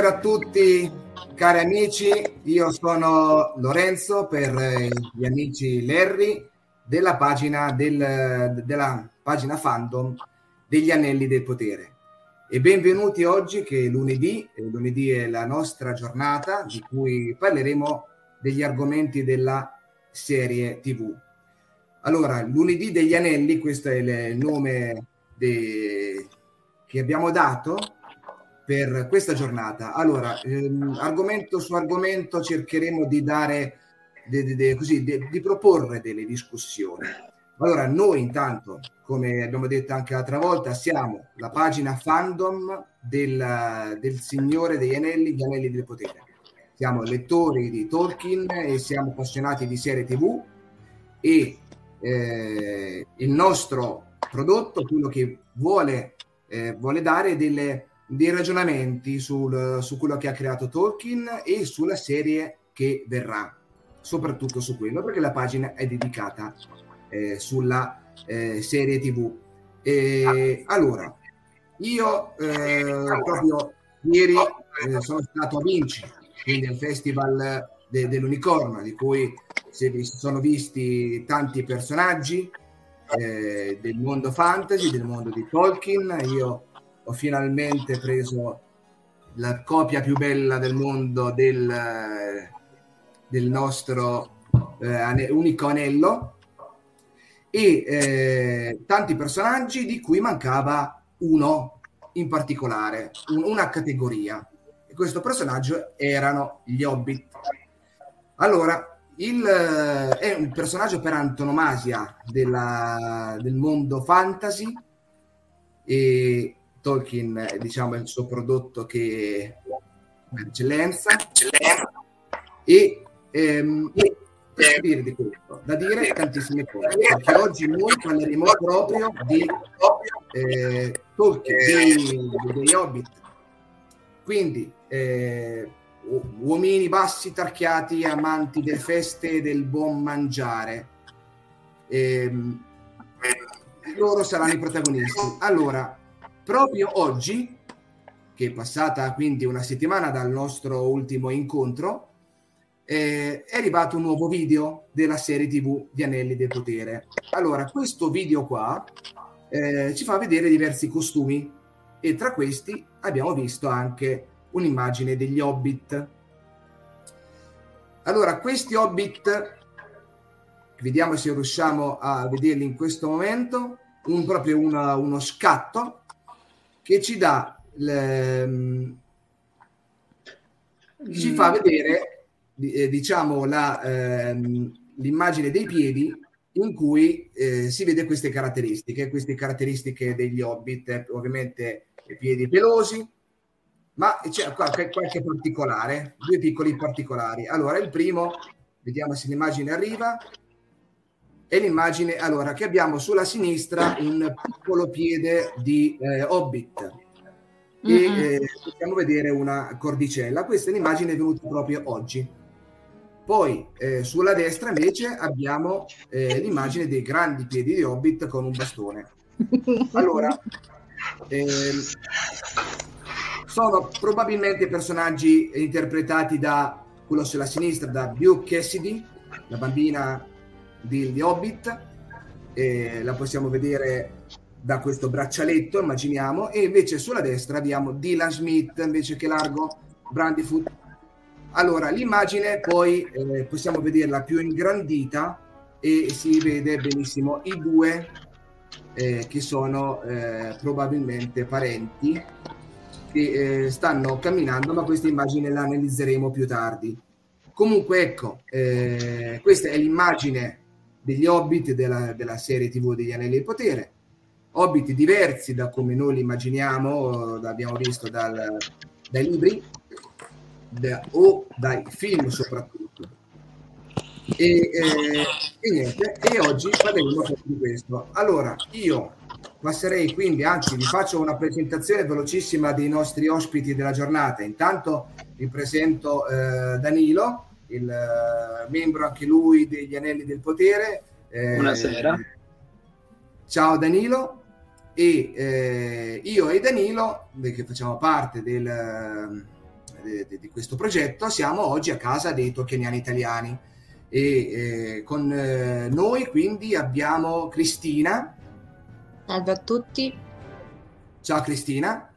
Buonasera a tutti, cari amici. Io sono Lorenzo per eh, gli amici Larry della pagina, del, della pagina fandom degli Anelli del Potere. E benvenuti oggi che è lunedì, e lunedì è la nostra giornata di cui parleremo degli argomenti della serie TV. Allora, lunedì degli Anelli, questo è il nome de... che abbiamo dato per questa giornata. Allora, ehm, argomento su argomento cercheremo di dare, de, de, de, così, di proporre delle discussioni. Allora, noi intanto, come abbiamo detto anche l'altra volta, siamo la pagina fandom del, del Signore degli Anelli, gli Anelli del Potere. Siamo lettori di Tolkien e siamo appassionati di serie TV e eh, il nostro prodotto, quello che vuole, eh, vuole dare delle dei ragionamenti sul, su quello che ha creato Tolkien e sulla serie che verrà, soprattutto su quello, perché la pagina è dedicata eh, sulla eh, serie TV. E, allora, io eh, proprio ieri eh, sono stato a Vinci, quindi al Festival de, dell'Unicorno, di cui si sono visti tanti personaggi eh, del mondo fantasy, del mondo di Tolkien. Io ho finalmente preso la copia più bella del mondo del, del nostro eh, unico anello e eh, tanti personaggi di cui mancava uno in particolare, un, una categoria. E questo personaggio erano gli Hobbit. Allora, il, è un personaggio per antonomasia della, del mondo fantasy e Tolkien è diciamo, il suo prodotto che per eccellenza e, ehm, e per dire di questo, da dire tantissime cose, perché oggi noi parleremo proprio di eh, Tolkien, dei, dei Hobbit. Quindi, eh, uomini bassi tarchiati, amanti delle feste e del buon mangiare. E, ehm, loro saranno i protagonisti. Allora, proprio oggi, che è passata quindi una settimana dal nostro ultimo incontro, eh, è arrivato un nuovo video della serie TV di Anelli del Potere. Allora, questo video qua eh, ci fa vedere diversi costumi e tra questi abbiamo visto anche un'immagine degli hobbit. Allora, questi hobbit, vediamo se riusciamo a vederli in questo momento, un, proprio una, uno scatto che ci dà le, ci fa vedere eh, diciamo la, ehm, l'immagine dei piedi in cui eh, si vede queste caratteristiche, queste caratteristiche degli hobbit, eh, ovviamente i piedi pelosi, ma c'è qualche, qualche particolare, due piccoli particolari. Allora, il primo, vediamo se l'immagine arriva, è l'immagine, allora, che abbiamo sulla sinistra un piccolo piede di eh, hobbit e mm-hmm. eh, possiamo vedere una cordicella. Questa è l'immagine venuta proprio oggi. Poi eh, sulla destra invece abbiamo eh, l'immagine dei grandi piedi di Hobbit con un bastone. Allora, ehm, sono probabilmente personaggi interpretati da quello sulla sinistra, da Hugh Cassidy, la bambina di, di Hobbit, eh, la possiamo vedere da questo braccialetto, immaginiamo, e invece sulla destra abbiamo Dylan Smith, invece che largo, Brandyfoot allora, l'immagine poi eh, possiamo vederla più ingrandita e si vede benissimo i due eh, che sono eh, probabilmente parenti che eh, stanno camminando, ma questa immagine la analizzeremo più tardi. Comunque, ecco, eh, questa è l'immagine degli hobbit della, della serie TV degli Anelli del Potere. Hobbit diversi da come noi li immaginiamo, abbiamo visto dal, dai libri, da, o dai film soprattutto. E, eh, e, niente, e oggi parleremo di questo. Allora, io passerei quindi, anzi vi faccio una presentazione velocissima dei nostri ospiti della giornata. Intanto vi presento eh, Danilo, il uh, membro anche lui degli Anelli del Potere. Eh, Buonasera. Ciao Danilo. E eh, io e Danilo, che facciamo parte del di, di, questo progetto, siamo oggi a casa dei tolkieniani italiani e eh, con eh, noi quindi abbiamo Cristina. Salve a tutti. Ciao Cristina.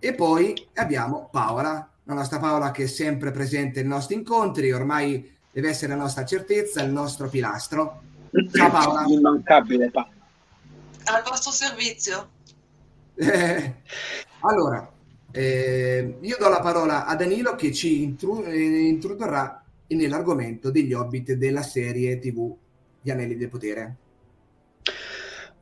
E poi abbiamo Paola, la nostra Paola che è sempre presente nei nostri incontri, ormai deve essere la nostra certezza, il nostro pilastro. Ciao Paola. Immancabile Paola. Al vostro servizio. Eh, allora, eh, io do la parola a Danilo che ci intru- eh, introdurrà nell'argomento degli hobbit della serie TV Gli Anelli del Potere.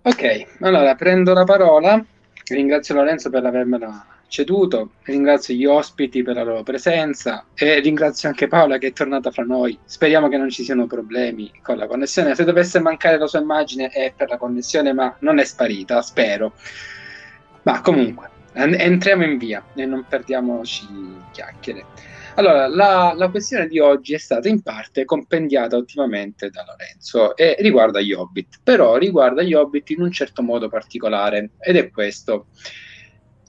Ok, allora prendo la parola. Ringrazio Lorenzo per avermela ceduto, ringrazio gli ospiti per la loro presenza e ringrazio anche Paola che è tornata fra noi. Speriamo che non ci siano problemi con la connessione. Se dovesse mancare la sua immagine è per la connessione, ma non è sparita, spero. Ma comunque, entriamo in via e non perdiamoci chiacchiere. Allora, la, la, questione di oggi è stata in parte compendiata ultimamente da Lorenzo e riguarda gli Hobbit, però riguarda gli Hobbit in un certo modo particolare ed è questo.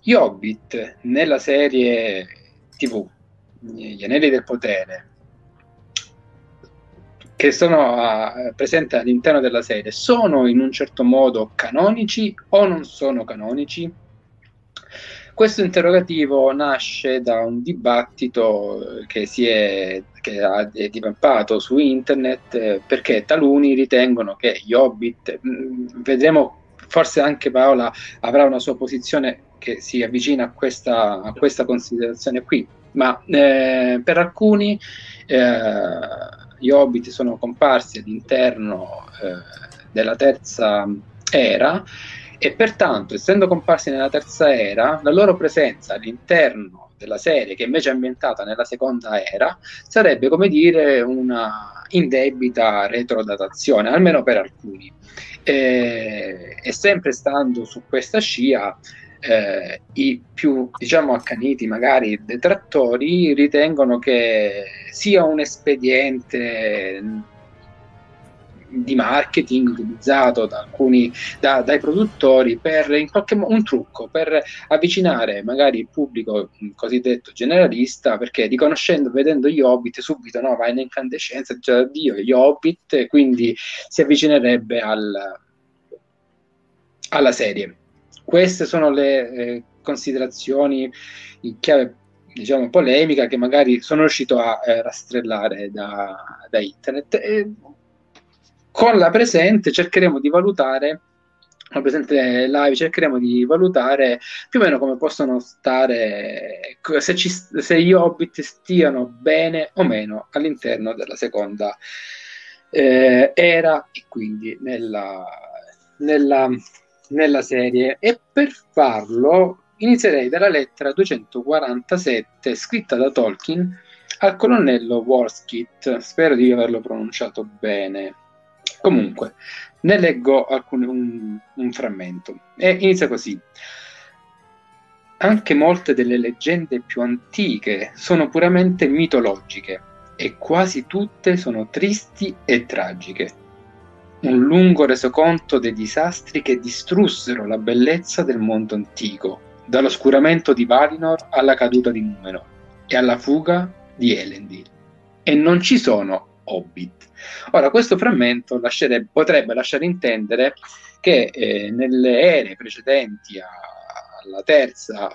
Gli Hobbit nella serie TV, Gli Anelli del Potere, che sono uh, presenti all'interno della serie, sono in un certo modo canonici o non sono canonici? Questo interrogativo nasce da un dibattito che, si è, che è divampato su internet eh, perché taluni ritengono che gli Hobbit, mm, vedremo forse anche Paola avrà una sua posizione che si avvicina a questa, a questa considerazione qui, ma eh, per alcuni eh, gli Hobbit sono comparsi all'interno eh, della terza era e pertanto, essendo comparsi nella terza era, la loro presenza all'interno della serie, che invece è ambientata nella seconda era, sarebbe come dire una indebita retrodatazione, almeno per alcuni. E, e sempre stando su questa scia, eh, i più diciamo accaniti, magari detrattori, ritengono che sia un espediente di marketing utilizzato da alcuni da, dai produttori per in qualche modo un trucco per avvicinare magari il pubblico cosiddetto generalista perché riconoscendo vedendo gli hobbit subito no va in incandescenza già Dio gli hobbit quindi si avvicinerebbe al, alla serie queste sono le eh, considerazioni in chiave diciamo polemica che magari sono riuscito a eh, rastrellare da, da internet. E con la presente cercheremo di valutare la presente live cercheremo di valutare più o meno come possono stare se, ci, se gli hobbit stiano bene o meno all'interno della seconda eh, era e quindi nella, nella, nella serie e per farlo inizierei dalla lettera 247 scritta da Tolkien al colonnello Warskit spero di averlo pronunciato bene Comunque, ne leggo alcun, un, un frammento e inizia così. Anche molte delle leggende più antiche sono puramente mitologiche e quasi tutte sono tristi e tragiche. Un lungo resoconto dei disastri che distrussero la bellezza del mondo antico, dall'oscuramento di Valinor alla caduta di Numenor e alla fuga di Elendil. E non ci sono hobbit. Ora, questo frammento potrebbe lasciare intendere che eh, nelle ere precedenti a, alla terza,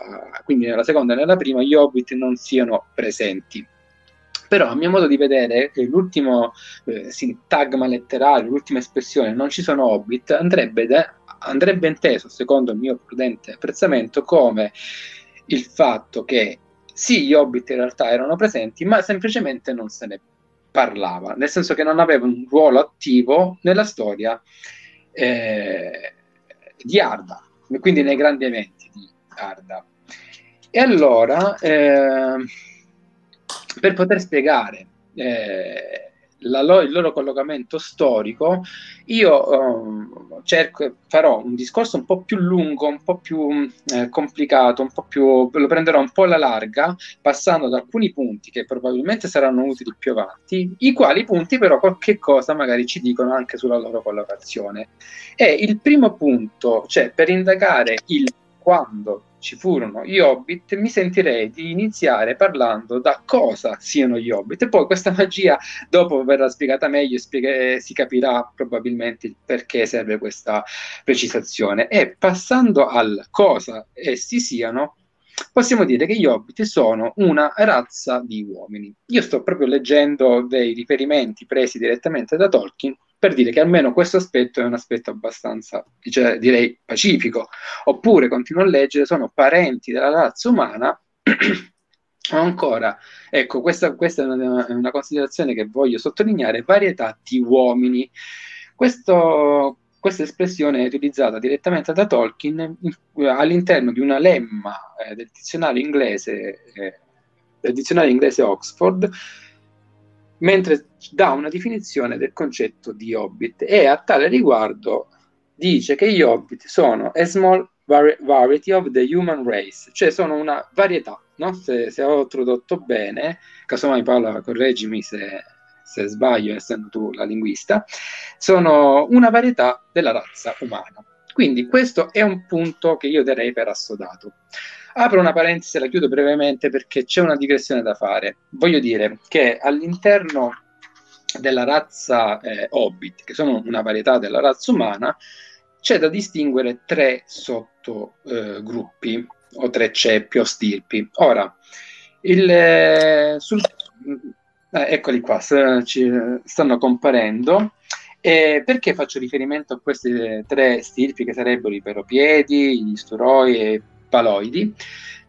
quindi nella seconda e nella prima, gli hobbit non siano presenti. Però, a mio modo di vedere, l'ultimo eh, sintagma letterario, l'ultima espressione, non ci sono hobbit, andrebbe, da, andrebbe inteso, secondo il mio prudente apprezzamento, come il fatto che sì, gli hobbit in realtà erano presenti, ma semplicemente non se ne parlava, nel senso che non aveva un ruolo attivo nella storia eh, di Arda, quindi nei grandi eventi di Arda. E allora, eh, per poter spiegare eh, lo- il loro collocamento storico, io um, cerco, farò un discorso un po' più lungo, un po' più eh, complicato, un po' più, lo prenderò un po' alla larga, passando da alcuni punti che probabilmente saranno utili più avanti, i quali punti però qualche cosa magari ci dicono anche sulla loro collocazione. E il primo punto, cioè per indagare il quando ci furono gli hobbit, mi sentirei di iniziare parlando da cosa siano gli hobbit e poi questa magia dopo verrà spiegata meglio e spiega- si capirà probabilmente perché serve questa precisazione. E passando al cosa essi siano, possiamo dire che gli hobbit sono una razza di uomini. Io sto proprio leggendo dei riferimenti presi direttamente da Tolkien per dire che almeno questo aspetto è un aspetto abbastanza, cioè, direi, pacifico. Oppure, continuo a leggere, sono parenti della razza umana. o ancora, ecco, questa, questa è una, una, considerazione che voglio sottolineare, varietà di uomini. Questo, questa espressione è utilizzata direttamente da Tolkien all'interno di una lemma eh, del dizionario inglese, eh, del dizionario inglese Oxford, mentre dà una definizione del concetto di hobbit e a tale riguardo dice che gli hobbit sono a small vari- variety of the human race, cioè sono una varietà, no? se, se, ho tradotto bene, casomai Paola correggimi se, se sbaglio essendo tu la linguista, sono una varietà della razza umana. Quindi questo è un punto che io darei per assodato. Apro una parentesi e la chiudo brevemente perché c'è una digressione da fare. Voglio dire che all'interno della razza eh, Hobbit, che sono una varietà della razza umana, c'è da distinguere tre sottogruppi eh, o tre ceppi o stirpi. Ora, il, eh, sul, eh, eccoli qua, ci stanno comparendo. E perché faccio riferimento a questi tre stirpi che sarebbero i peropiedi, gli sturoi e paloidi,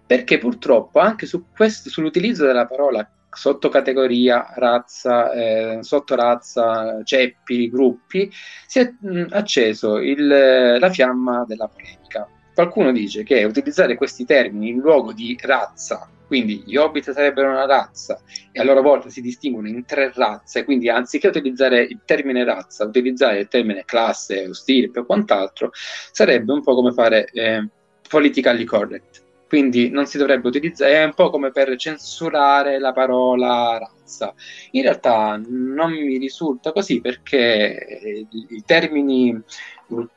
perché purtroppo anche su questo, sull'utilizzo della parola sottocategoria, razza, eh, sottorazza, ceppi, gruppi, si è mh, acceso il, la fiamma della polemica. Qualcuno dice che utilizzare questi termini in luogo di razza, quindi gli hobbit sarebbero una razza e a loro volta si distinguono in tre razze, quindi anziché utilizzare il termine razza, utilizzare il termine classe stirpe o quant'altro, sarebbe un po' come fare... Eh, politically correct. Quindi non si dovrebbe utilizzare, è un po' come per censurare la parola razza. In realtà non mi risulta così perché i termini,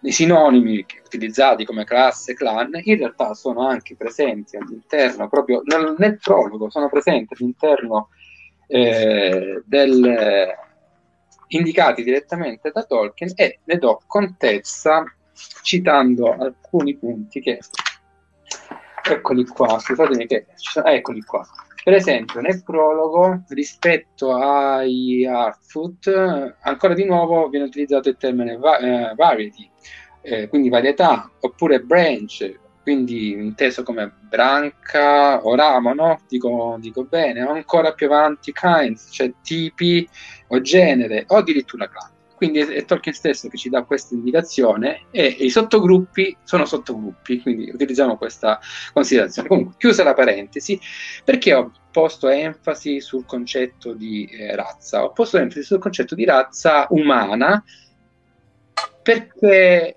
i sinonimi utilizzati come classe, clan, in realtà sono anche presenti all'interno, proprio nel, nel prologo, sono presenti all'interno eh, del, indicati direttamente da Tolkien e ne do contezza citando alcuni punti che eccoli qua, scusatemi che eccoli qua. Per esempio, nel prologo, rispetto ai Artfoot, ancora di nuovo viene utilizzato il termine va- eh, variety, eh, quindi varietà, oppure branch, quindi inteso come branca o ramo, no? Dico, dico bene, o ancora più avanti kinds, cioè tipi o genere, o addirittura clan. Quindi è, Tolkien stesso che ci dà questa indicazione e, e, i sottogruppi sono sottogruppi, quindi utilizziamo questa considerazione. Comunque, chiusa la parentesi, perché ho posto enfasi sul concetto di eh, razza? Ho posto enfasi sul concetto di razza umana perché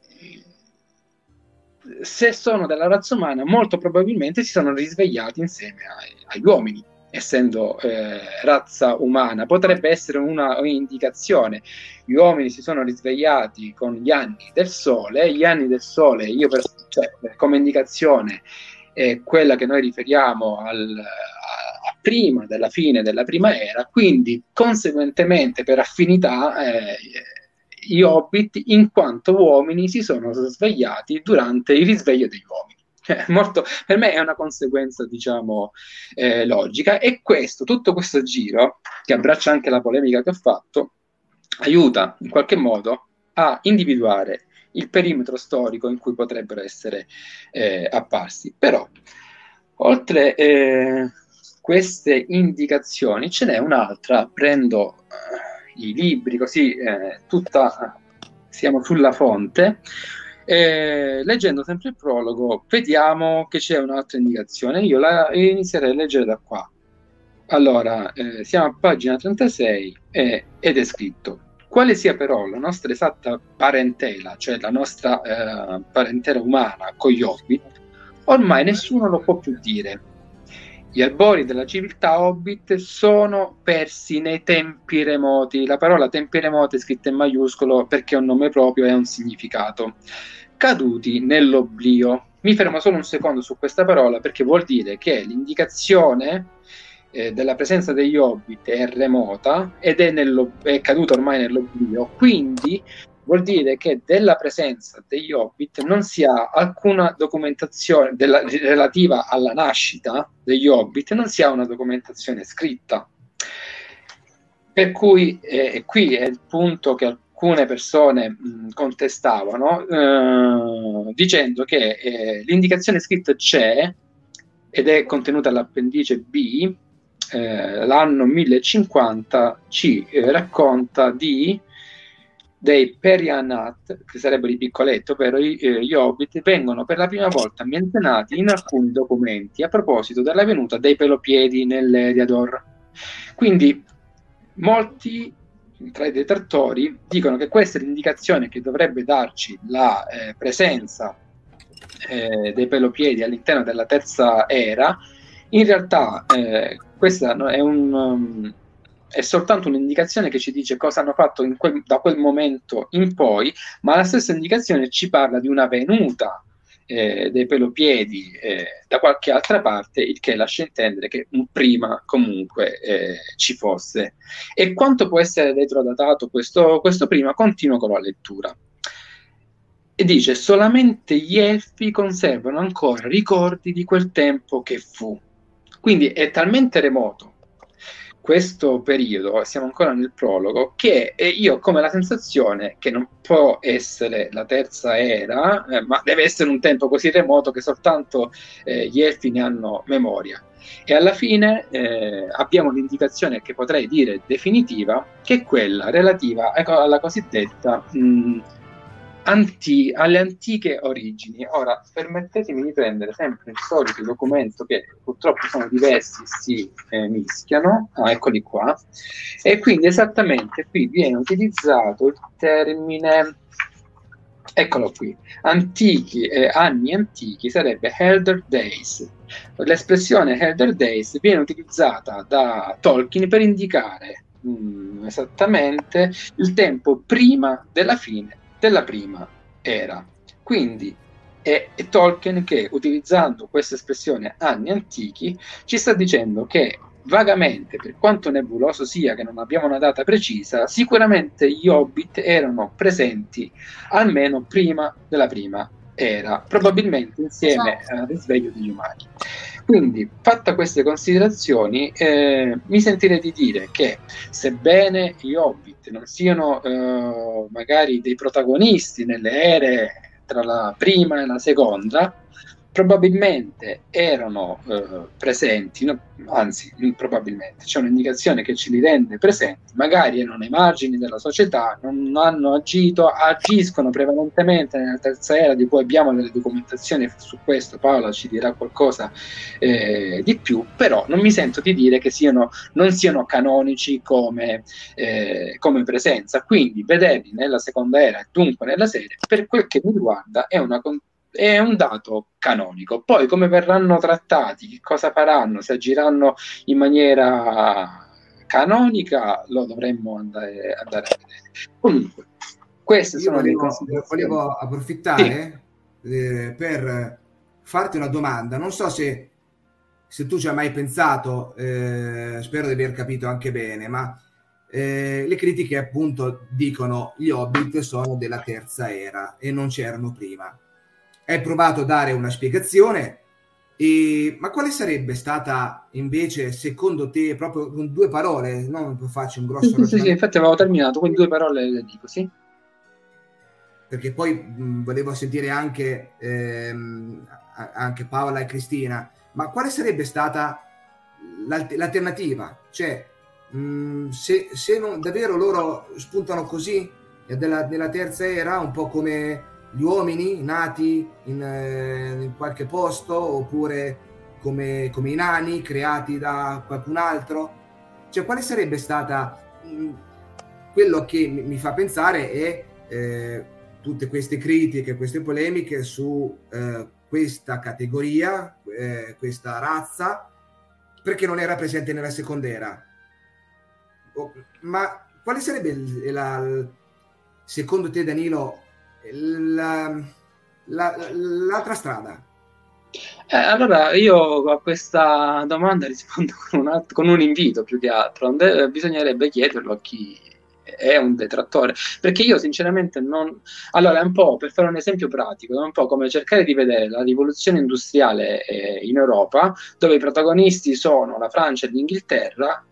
se sono della razza umana, molto probabilmente si sono risvegliati insieme ai, agli uomini, essendo eh, razza umana. Potrebbe essere una, un'indicazione. Gli uomini si sono risvegliati con gli anni del sole, gli anni del sole, io per, cioè, come indicazione, è quella che noi riferiamo al, a, a prima della fine della prima era, quindi conseguentemente per affinità. Eh, gli hobbit in quanto uomini si sono svegliati durante il risveglio degli uomini. Eh, molto, per me è una conseguenza, diciamo, eh, logica e questo, tutto questo giro, che abbraccia anche la polemica che ho fatto, aiuta in qualche modo a individuare il perimetro storico in cui potrebbero essere eh, apparsi. Però, oltre eh, queste indicazioni, ce n'è un'altra, prendo eh, i libri, così eh, tutta siamo sulla fonte. E, leggendo sempre il prologo, vediamo che c'è un'altra indicazione. Io la inizierei a leggere da qua. Allora, eh, siamo a pagina 36 eh, ed è scritto: Quale sia però la nostra esatta parentela, cioè la nostra eh, parentela umana con gli hobbit, ormai nessuno lo può più dire gli albori della civiltà hobbit sono persi nei tempi remoti. La parola tempi remoti è scritta in maiuscolo perché è un nome proprio e ha un significato. Caduti nell'oblio. Mi fermo solo un secondo su questa parola perché vuol dire che l'indicazione eh, della presenza degli hobbit è remota ed è, è caduta ormai nell'oblio. Quindi vuol dire che della presenza degli Hobbit non si ha alcuna documentazione della, relativa alla nascita degli Hobbit, non si ha una documentazione scritta. Per cui eh, qui è il punto che alcune persone mh, contestavano, eh, dicendo che eh, l'indicazione scritta c'è ed è contenuta all'appendice B, eh, l'anno 1050 ci eh, racconta di dei Perianat, che sarebbero i piccoletti, ovvero eh, gli hobbit, vengono per la prima volta menzionati in alcuni documenti a proposito della venuta dei pelopiedi nell'Eriador. Quindi molti tra i detrattori dicono che questa è l'indicazione che dovrebbe darci la eh, presenza eh, dei pelopiedi all'interno della terza era. In realtà eh, questa è un, um, è soltanto un'indicazione che ci dice cosa hanno fatto quel, da quel momento in poi, ma la stessa indicazione ci parla di una venuta eh, dei pelopiedi eh, da qualche altra parte, il che lascia intendere che un prima comunque eh, ci fosse. E quanto può essere retrodatato questo, questo prima? Continuo con la lettura. E dice: solamente gli elfi conservano ancora ricordi di quel tempo che fu. Quindi è talmente remoto questo periodo, siamo ancora nel prologo, che io ho come la sensazione che non può essere la terza era, eh, ma deve essere un tempo così remoto che soltanto eh, gli elfi ne hanno memoria. E alla fine eh, abbiamo l'indicazione che potrei dire definitiva, che è quella relativa alla cosiddetta mh, anti- alle antiche origini. Ora, permettetemi di prendere sempre il solito documento che purtroppo sono diversi, si eh, mischiano, ah, eccoli qua, e quindi esattamente qui viene utilizzato il termine Eccolo qui, antichi, eh, anni antichi sarebbe Elder Days. L'espressione Elder Days viene utilizzata da Tolkien per indicare mm, esattamente il tempo prima della fine della prima era. Quindi è, è Tolkien che utilizzando questa espressione anni antichi ci sta dicendo che vagamente, per quanto nebuloso sia che non abbiamo una data precisa, sicuramente gli hobbit erano presenti almeno prima della prima era, probabilmente insieme esatto. al risveglio degli umani. Quindi, fatta queste considerazioni, eh, mi sentirei di dire che sebbene gli hobbit non siano eh, magari dei protagonisti nelle ere tra la prima e la seconda, probabilmente erano eh, presenti, no, anzi probabilmente. C'è un'indicazione che ce li rende presenti, magari erano ai margini della società, non hanno agito, agiscono prevalentemente nella terza era di cui abbiamo delle documentazioni su questo, Paola ci dirà qualcosa eh, di più, però non mi sento di dire che siano, non siano canonici come, eh, come presenza, quindi vederli nella seconda era e dunque nella serie, per quel che mi riguarda è una è un dato canonico. Poi come verranno trattati, che cosa faranno, se agiranno in maniera canonica, lo dovremmo andare, andare a vedere. Comunque, queste Io sono volevo, le considerazioni. Volevo approfittare sì. eh, per farti una domanda. Non so se, se tu ci hai mai pensato, eh, spero di aver capito anche bene, ma eh, le critiche appunto dicono gli Hobbit sono della terza era e non c'erano prima hai provato a dare una spiegazione, e, ma quale sarebbe stata invece, secondo te, proprio con due parole, non faccio un grosso... Sì, sì, sì, infatti avevo terminato, con due parole le dico, sì. Perché poi mh, volevo sentire anche, ehm, anche Paola e Cristina, ma quale sarebbe stata l'alt- l'alternativa? Cioè, mh, se, se non, davvero loro spuntano così della, nella terza era, un po' come gli uomini nati in, eh, in qualche posto oppure come, come, i nani creati da qualcun altro? Cioè, quale sarebbe stata mh, mm, quello che mi, mi, fa pensare è eh, tutte queste critiche, queste polemiche su eh, questa categoria, eh, questa razza, perché non era presente nella seconda era. Oh, ma quale sarebbe la, secondo te, Danilo, la, la, l'altra strada? Eh, allora io a questa domanda rispondo con un, altro, con un invito più che altro. Bisognerebbe chiederlo a chi è un detrattore perché io sinceramente non allora è un po' per fare un esempio pratico è un po' come cercare di vedere la rivoluzione industriale eh, in Europa dove i protagonisti sono la Francia e l'Inghilterra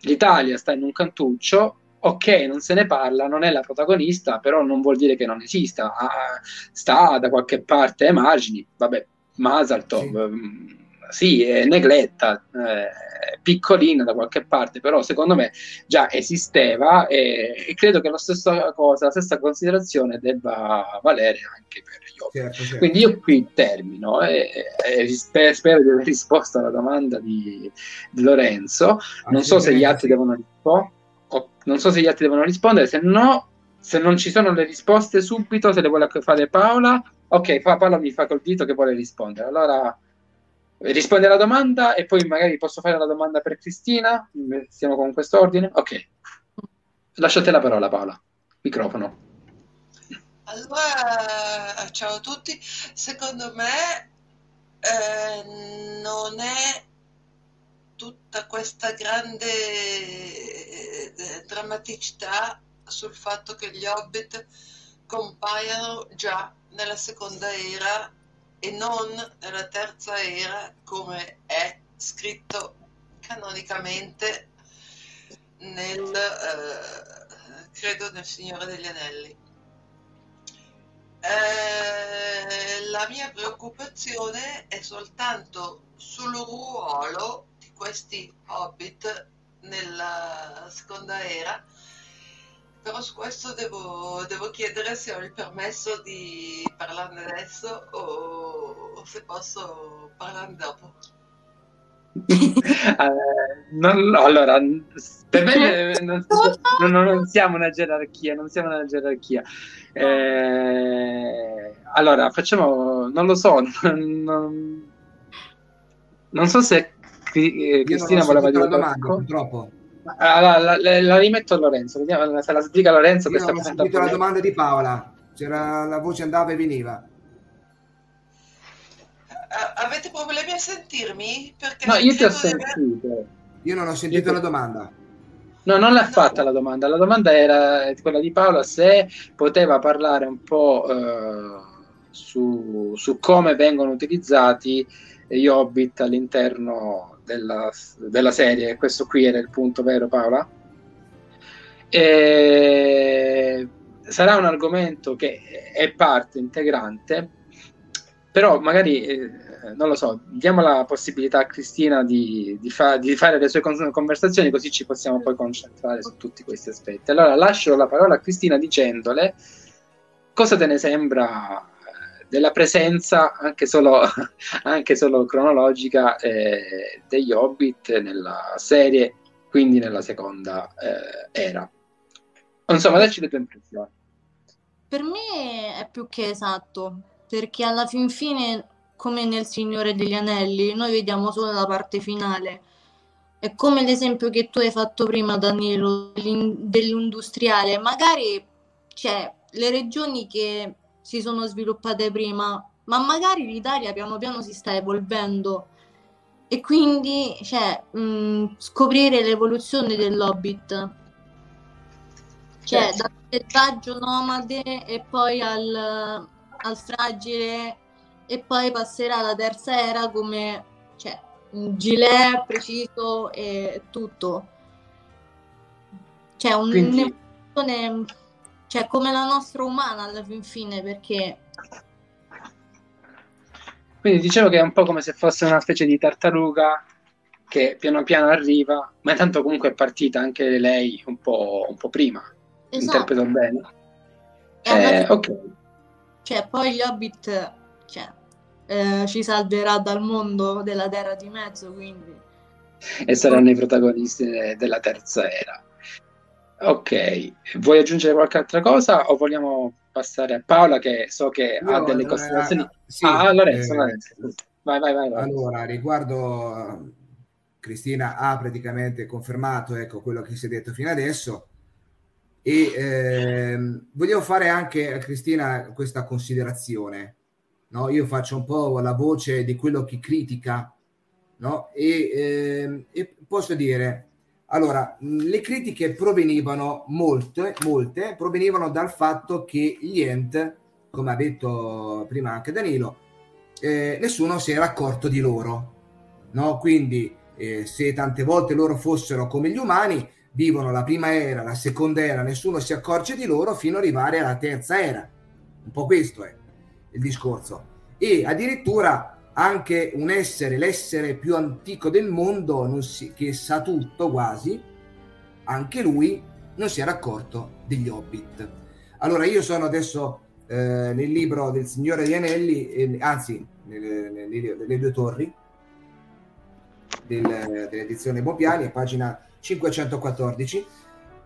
l'Italia sta in un cantuccio ok, non se ne parla, non è la protagonista, però non vuol dire che non esista, ah, sta da qualche parte ai margini, vabbè, Masaltov, sì. Mm, sì, è negletta, eh, piccolina da qualche parte, però secondo me già esisteva e, e, credo che la stessa cosa, la stessa considerazione debba valere anche per gli. Certo, certo. Quindi io qui termino e, e spero, spero, di aver risposto alla domanda di, di Lorenzo. Non so se gli altri devono rispondere non so se gli altri devono rispondere, se no, se non ci sono le risposte subito, se le vuole fare Paola, ok, Paola mi fa col dito che vuole rispondere. Allora risponde alla domanda e poi magari posso fare la domanda per Cristina. Siamo con questo ordine? Ok. Lasciate la parola Paola. Microfono. Allora, ciao a tutti. Secondo me eh, non è tutta questa grande eh, drammaticità sul fatto che gli hobbit compaiano già nella seconda era e non nella terza era come è scritto canonicamente nel eh, credo nel Signore degli Anelli. Eh, la mia preoccupazione è soltanto sul ruolo questi hobbit nella seconda era, però su questo devo, devo chiedere se ho il permesso di parlarne adesso o, se posso parlarne dopo. uh, non, allora, per me non, non, non, siamo una gerarchia, non siamo una gerarchia. Eh, allora, facciamo, non lo so, non, non so se eh, Cristina voleva dire la domanda, purtroppo. Allora, la, la, la, rimetto a Lorenzo, vediamo se la spiega Lorenzo. Io ho sentito la domanda di Paola, c'era la voce andava e veniva. avete problemi a sentirmi? Perché no, io ti ho sentito. Aver... Io non ho sentito io la domanda. No, non l'ha no. fatta la domanda. La domanda era quella di Paola se poteva parlare un po' eh, su, su, come vengono utilizzati gli Hobbit all'interno della, della serie. Questo qui era il punto vero, Paola? E sarà un argomento che è parte integrante, però magari eh, non lo so, diamo la possibilità a Cristina di, di, fa, di, fare le sue conversazioni così ci possiamo poi concentrare su tutti questi aspetti. Allora lascio la parola a Cristina dicendole cosa te ne sembra della presenza anche solo, anche solo cronologica eh, degli Hobbit nella serie, quindi nella seconda eh, era. Insomma, dacci le tue impressioni. Per me è più che esatto, perché alla fin fine, come nel Signore degli Anelli, noi vediamo solo la parte finale. È come l'esempio che tu hai fatto prima, Danilo, dell'industriale. Magari c'è le regioni che si sono sviluppate prima, ma magari l'Italia piano piano si sta evolvendo e quindi cioè, mh, scoprire l'evoluzione dell'Hobbit. Cioè, certo. dal selvaggio nomade e poi al, al, fragile e poi passerà alla terza era come cioè, un gilet preciso e tutto. Cioè, un'evoluzione cioè come la nostra umana alla fin fine, perché... Quindi dicevo che è un po' come se fosse una specie di tartaruga che piano piano arriva, ma tanto comunque è partita anche lei un po', un po prima. Esatto. Interpreto bene. Eh, ok. Cioè, poi gli Hobbit cioè, eh, ci salverà dal mondo della Terra di Mezzo, quindi... E saranno i protagonisti della terza era. Ok, vuoi aggiungere qualche altra cosa o vogliamo passare a Paola che so che Io, ha delle eh, considerazioni? Eh, sì, ah, Lorenzo, eh, Lorenzo. Vai, vai, vai, vai, Allora, riguardo Cristina ha praticamente confermato ecco, quello che si è detto fino adesso e ehm, voglio fare anche a Cristina questa considerazione. No? Io faccio un po' la voce di quello che critica no? e, ehm, e posso dire allora, le critiche provenivano molte, molte, provenivano dal fatto che gli Ent, come ha detto prima anche Danilo, eh, nessuno si era accorto di loro. No? Quindi, eh, se tante volte loro fossero come gli umani, vivono la prima era, la seconda era, nessuno si accorge di loro fino ad arrivare alla terza era. Un po' questo è il discorso. E addirittura anche un essere, l'essere più antico del mondo, si, che sa tutto quasi, anche lui non si era accorto degli hobbit. Allora io sono adesso eh, nel libro del Signore degli Anelli, eh, anzi nelle, nelle, nelle, due torri del, dell'edizione Bopiani, pagina 514,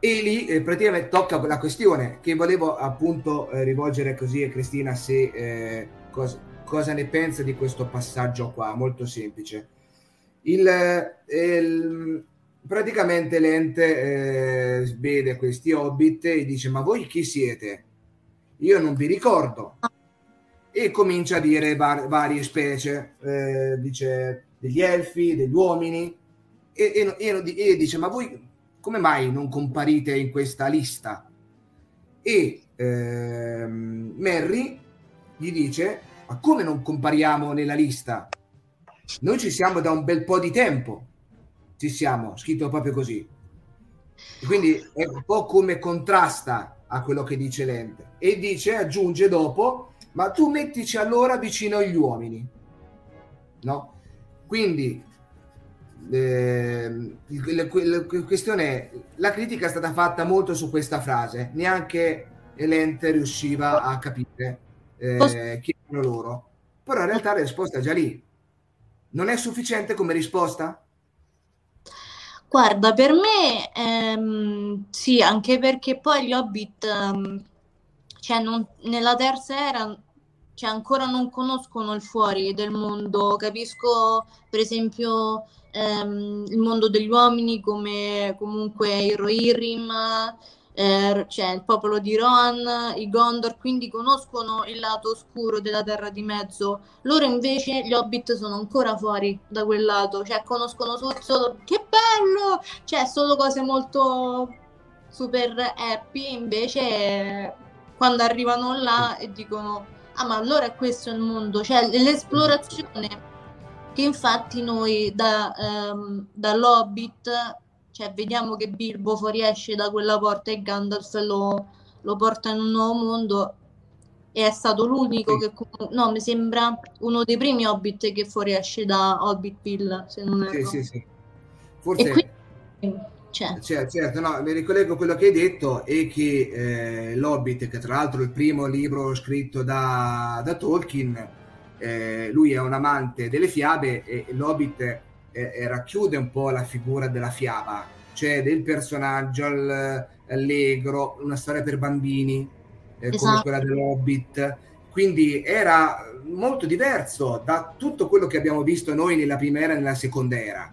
e lì eh, praticamente tocca la questione che volevo appunto eh, rivolgere così a Cristina se eh, cosa, cosa ne pensa di questo passaggio qua, molto semplice. Il, il, praticamente l'ente eh, vede questi hobbit e dice ma voi chi siete? Io non vi ricordo. E comincia a dire var- varie specie, eh, dice degli elfi, degli uomini, e, e, e, e, dice ma voi come mai non comparite in questa lista? E ehm, Merry gli dice ma come non compariamo nella lista? Noi ci siamo da un bel po' di tempo, ci siamo, scritto proprio così. E quindi è un po' come contrasta a quello che dice l'ente. E dice, aggiunge dopo, ma tu mettici allora vicino agli uomini. No? Quindi eh, la, questione è, la critica è stata fatta molto su questa frase, neanche l'ente riusciva a capire eh, chi erano loro. Però in realtà la risposta è già lì. non è sufficiente come risposta? Guarda, per me ehm, sì, anche perché poi gli Hobbit, ehm, cioè non- nella terza era, cioè ancora non conoscono il fuori del mondo. Capisco, per esempio, ehm, il mondo degli uomini come comunque i Rohirrim, eh, cioè il popolo di Rohan, i Gondor, quindi conoscono il lato oscuro della Terra di Mezzo. Loro invece, gli Hobbit, sono ancora fuori da quel lato, cioè conoscono solo, che bello, cioè solo cose molto super happy, invece quando arrivano là e dicono ah ma allora è questo il mondo, cioè l'esplorazione che infatti noi da, ehm, dall'Hobbit cioè, vediamo che Bilbo fuoriesce da quella porta e Gandalf lo, lo porta in un nuovo mondo. E è stato l'unico che, no, mi sembra uno dei primi Hobbit che fuoriesce da Hobbitville, se non erro. Sì, sì, sì. Forse... Quindi, cioè. Certo, certo, no, mi ricollego a quello che hai detto e che eh, l'Hobbit, che tra l'altro è il primo libro scritto da, da Tolkien, eh, lui è un amante delle fiabe e l'Hobbit eh, racchiude un po' la figura della fiaba, cioè del personaggio allegro, una storia per bambini, eh, esatto. come quella dell'Hobbit. Quindi era molto diverso da tutto quello che abbiamo visto noi nella prima era e nella seconda era.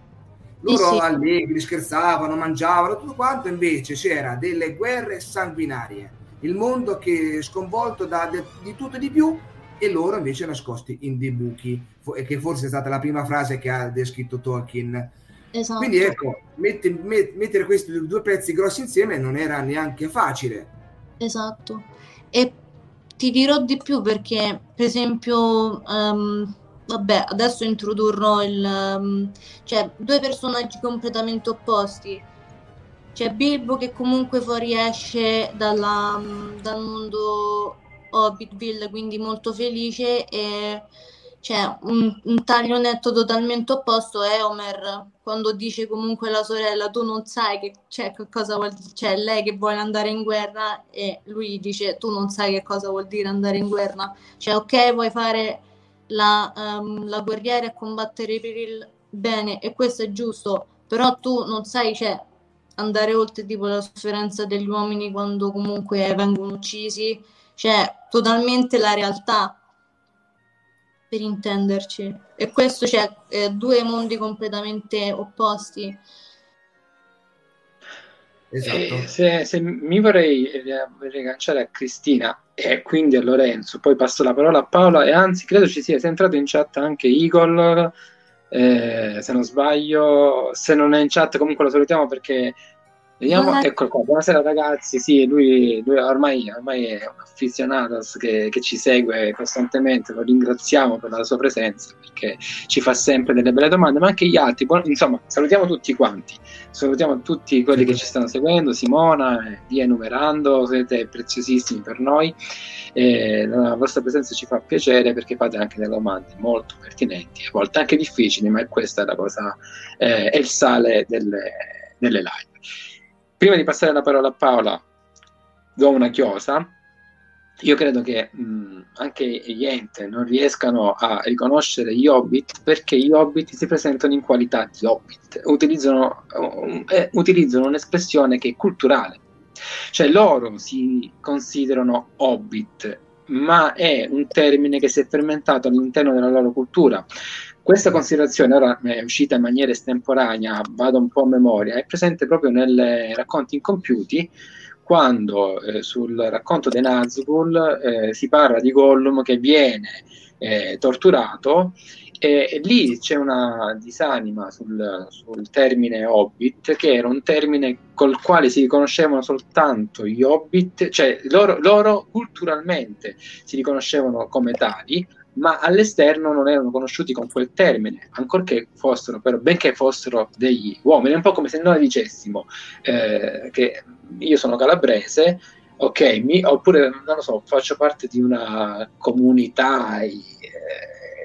Loro sì. allegri, scherzavano, mangiavano, tutto quanto, invece c'era delle guerre sanguinarie, il mondo che è sconvolto da di tutto e di più e loro invece nascosti in dei buchi, che forse è stata la prima frase che ha descritto Tolkien. Esatto. Quindi ecco, mette, met, mettere questi due pezzi grossi insieme non era neanche facile. Esatto. E ti dirò di più perché, per esempio, um, vabbè, adesso introdurrò il... Um, cioè, due personaggi completamente opposti. C'è Bilbo che comunque fuoriesce dalla, dal mondo Hobbitville, quindi molto felice e c'è un, un taglio netto totalmente opposto è Homer quando dice comunque la sorella tu non sai che, cioè, che cosa vuol dire, cioè lei che vuole andare in guerra e lui dice tu non sai che cosa vuol dire andare in guerra, cioè ok vuoi fare la, um, la guerriera e combattere per il bene e questo è giusto, però tu non sai cioè, andare oltre tipo la sofferenza degli uomini quando comunque vengono uccisi cioè totalmente la realtà per intenderci e questo c'è cioè, due mondi completamente opposti esatto. Eh, se, se, mi vorrei rilanciare a Cristina e quindi a Lorenzo poi passo la parola a Paola e anzi credo ci sia, sia entrato in chat anche Igor eh, se non sbaglio se non è in chat comunque lo salutiamo perché Vediamo, ecco qua, buonasera ragazzi, sì, lui, lui ormai, ormai, è un affezionato che, che, ci segue costantemente, lo ringraziamo per la sua presenza perché ci fa sempre delle belle domande, ma anche gli altri, buon, insomma, salutiamo tutti quanti, salutiamo tutti quelli che ci stanno seguendo, Simona, eh, via enumerando, siete preziosissimi per noi, eh, la vostra presenza ci fa piacere perché fate anche delle domande molto pertinenti, a volte anche difficili, ma è questa la cosa, eh, è il sale delle, delle live. Prima di passare la parola a Paola, do una chiosa. Io credo che mh, anche gli ente non riescano a riconoscere gli hobbit perché gli hobbit si presentano in qualità di hobbit, utilizzano, uh, eh, utilizzano un'espressione che è culturale, cioè loro si considerano hobbit, ma è un termine che si è fermentato all'interno della loro cultura. Questa considerazione ora è uscita in maniera estemporanea, vado un po' a memoria, è presente proprio nei racconti incompiuti, quando eh, sul racconto dei Nazgul eh, si parla di Gollum che viene eh, torturato e, e, lì c'è una disanima sul, sul, termine hobbit che era un termine col quale si riconoscevano soltanto gli hobbit, cioè loro, loro culturalmente si riconoscevano come tali, ma all'esterno non erano conosciuti con quel termine, ancorché fossero, però, benché fossero degli uomini, è un po' come se noi dicessimo eh, che io sono calabrese, ok, mi, oppure non lo so, faccio parte di una comunità eh,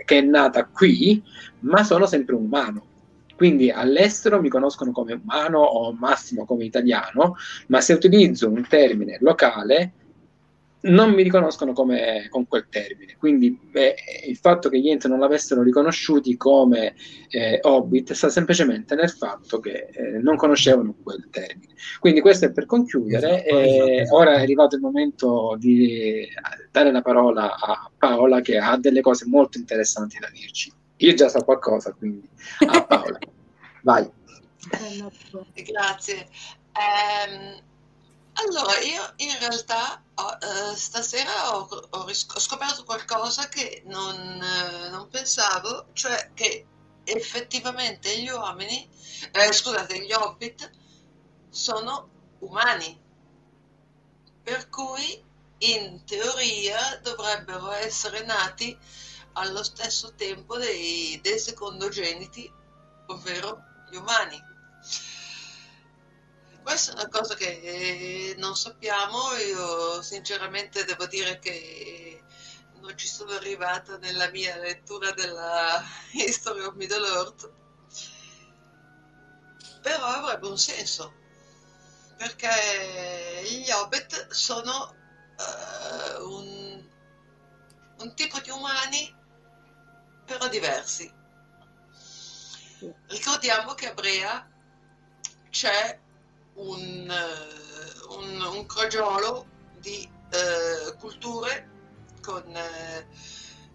che è nata qui, ma sono sempre un umano. Quindi all'estero mi conoscono come umano o massimo come italiano, ma se utilizzo un termine locale non mi riconoscono come, con quel termine. Quindi beh, il fatto che gli enti non l'avessero riconosciuti come eh, Hobbit sta semplicemente nel fatto che eh, non conoscevano quel termine. Quindi questo è per concludere. Esatto, esatto, esatto. Ora è arrivato il momento di dare la parola a Paola che ha delle cose molto interessanti da dirci. Io già so qualcosa, quindi a Paola. Vai. Grazie. Um, allora, io in realtà ho, eh, stasera ho, ho ho scoperto qualcosa che non, eh, non pensavo, cioè che effettivamente gli uomini, eh, scusate, gli hobbit sono umani, per cui in teoria dovrebbero essere nati allo stesso tempo dei, dei secondogeniti, ovvero gli umani. Questa è una cosa che eh, non sappiamo, io sinceramente devo dire che non ci sono arrivata nella mia lettura della History of Middle Earth, però avrebbe un senso, perché gli Hobbit sono uh, un, un tipo di umani però diversi. Ricordiamo che a Brea c'è un, eh, un, un crogiolo di eh, culture con eh,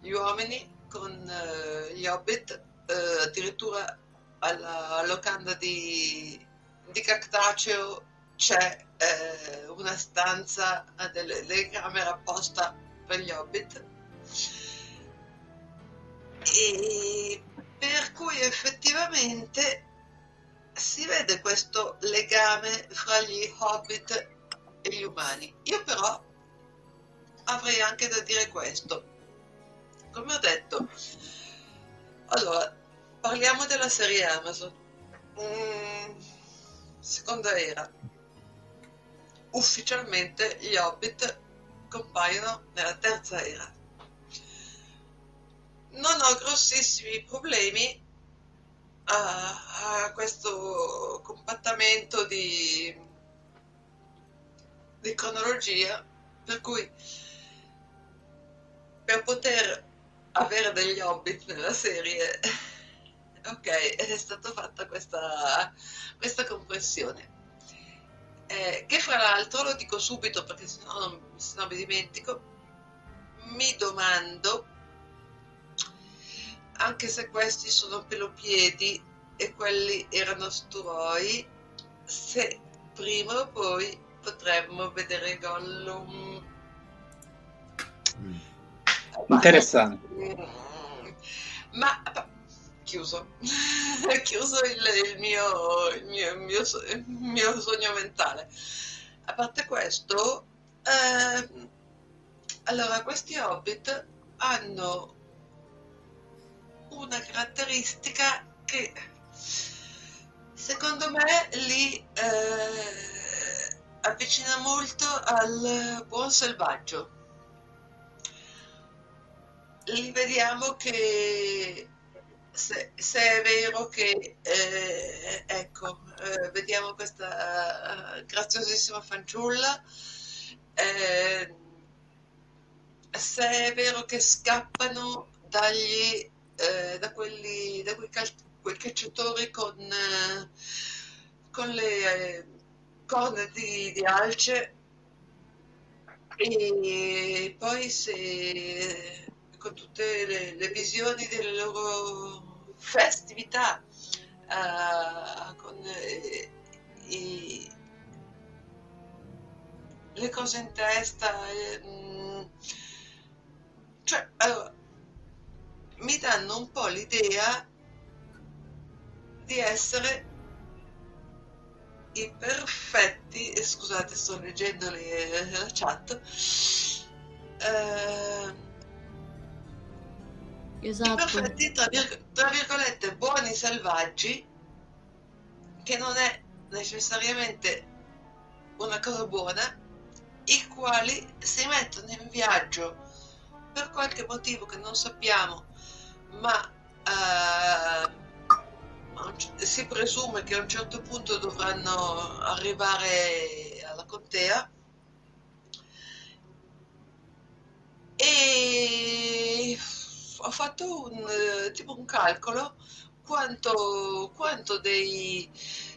gli uomini, con eh, gli hobbit, eh, addirittura alla locanda di, di Cactaceo c'è eh, una stanza delle, delle camere apposta per gli hobbit. E per cui effettivamente si vede questo legame fra gli hobbit e gli umani. Io però avrei anche da dire questo. Come ho detto, allora, parliamo della serie Amazon. Mm, seconda era. Ufficialmente gli hobbit compaiono nella terza era. Non ho grossissimi problemi a, a questo compattamento di, di cronologia per cui per poter avere degli hobbit nella serie ok è stata fatta questa, questa compressione. Eh, che fra l'altro lo dico subito perché sennò, sennò mi dimentico mi domando anche se questi sono pelopiedi e quelli erano sturoi, se prima o poi potremmo vedere Gollum. Mm. Interessante. Ma, ma chiuso, chiuso il, il, mio, il, mio, il, mio, il, mio, sogno mentale. A parte questo, eh, allora questi hobbit hanno una caratteristica che secondo me li eh, avvicina molto al buon selvaggio. Li vediamo che se, se è vero che eh, ecco, eh, vediamo questa uh, graziosissima fanciulla, eh, se è vero che scappano dagli eh, da, quelli, da quei, cal- quei cacciatori con, eh, con le eh, corna di, di, alce. E poi se con tutte le, le visioni delle loro festività uh, con eh, i, le cose in testa eh, mm, cioè allora mi danno un po' l'idea di essere i perfetti, e scusate sto leggendo le, la chat, eh, esatto. i perfetti tra, virg- tra virgolette buoni selvaggi, che non è necessariamente una cosa buona, i quali si mettono in viaggio per qualche motivo che non sappiamo ma eh, si presume che a un certo punto dovranno arrivare alla contea e ho fatto un, eh, tipo un calcolo quanto, quanto dei,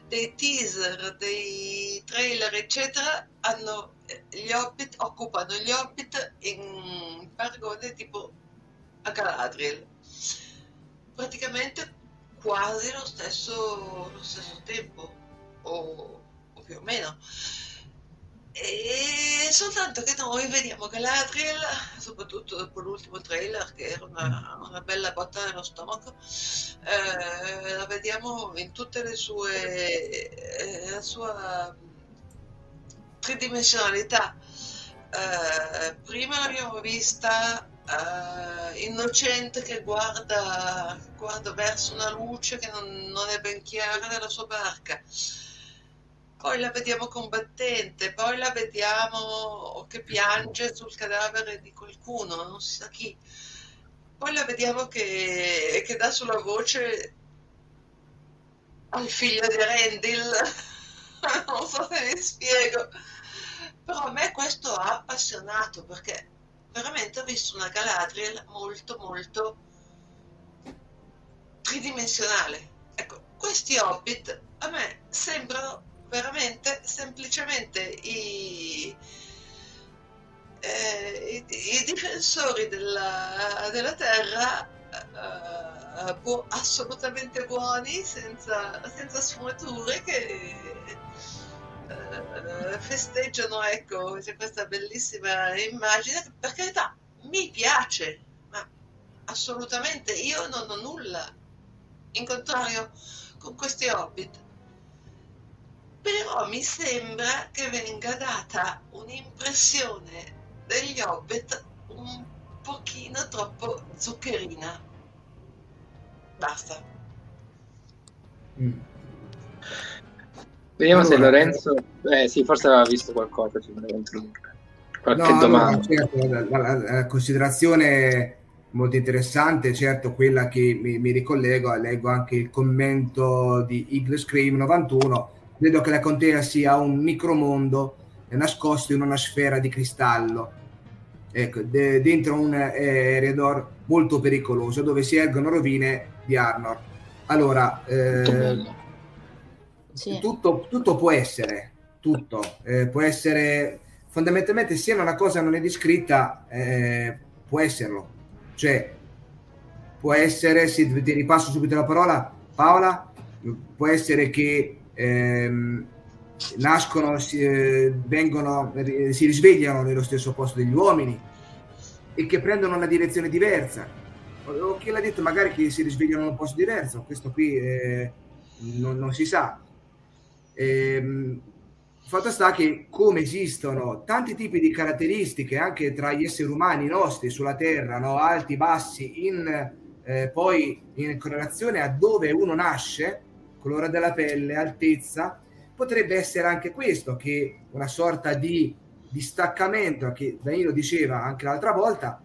dei teaser, dei trailer, eccetera, hanno gli Hobbit, occupano gli Hobbit in paragone tipo a Galadriel. Praticamente quasi lo stesso, lo stesso tempo, o, o più o meno. E soltanto che noi vediamo Galadriel, soprattutto dopo l'ultimo trailer, che era una, una bella botta nello stomaco, eh, la vediamo in tutte le sue, eh, la sua tridimensionalità. Eh, prima l'abbiamo vista eh, innocente che guarda, guarda, verso una luce che non, non è ben chiara nella sua barca poi la vediamo combattente, poi la vediamo che piange sul cadavere di qualcuno, non si sa chi. Poi la vediamo che, che dà sulla voce al figlio di Rendil. non so se mi spiego. Però a me questo ha appassionato perché veramente ho visto una Galadriel molto molto tridimensionale. Ecco, questi hobbit a me sembrano veramente semplicemente i, eh, i, i difensori della, della terra eh, bu- assolutamente buoni, senza, senza sfumature, che eh, festeggiano ecco, c'è questa bellissima immagine per carità mi piace, ma assolutamente io non ho nulla in contrario con questi hobbit però mi sembra che venga data un'impressione degli Hobbit un pochino troppo zuccherina. Basta. Mm. Vediamo allora, se Lorenzo... Eh sì, forse aveva visto qualcosa, ci voleva introdurre. Qualche no, domanda. No, certo, la, la, la, considerazione molto interessante, certo quella che mi, mi ricollego, leggo anche il commento di Eagle Scream 91 Credo che la contea sia un micromondo nascosto in una sfera di cristallo, ecco, de- dentro un eh, Eredor molto pericoloso dove si ergono rovine di Arnor. Allora, eh, sì. tutto, tutto, può essere, tutto eh, può essere fondamentalmente se una cosa non è descritta, eh, può esserlo. Cioè, può essere, se ti ripasso subito la parola, Paola, può essere che ehm, nascono, si, eh, vengono, si risvegliano nello stesso posto degli uomini e che prendono una direzione diversa. O chi l'ha detto magari che si risvegliano in un posto diverso, questo qui eh, non, non, si sa. Ehm, fatto sta che come esistono tanti tipi di caratteristiche anche tra gli esseri umani nostri sulla Terra, no? alti, bassi, in, eh, poi in correlazione a dove uno nasce, colore della pelle, altezza, potrebbe essere anche questo, che una sorta di distaccamento che Danilo diceva anche l'altra volta,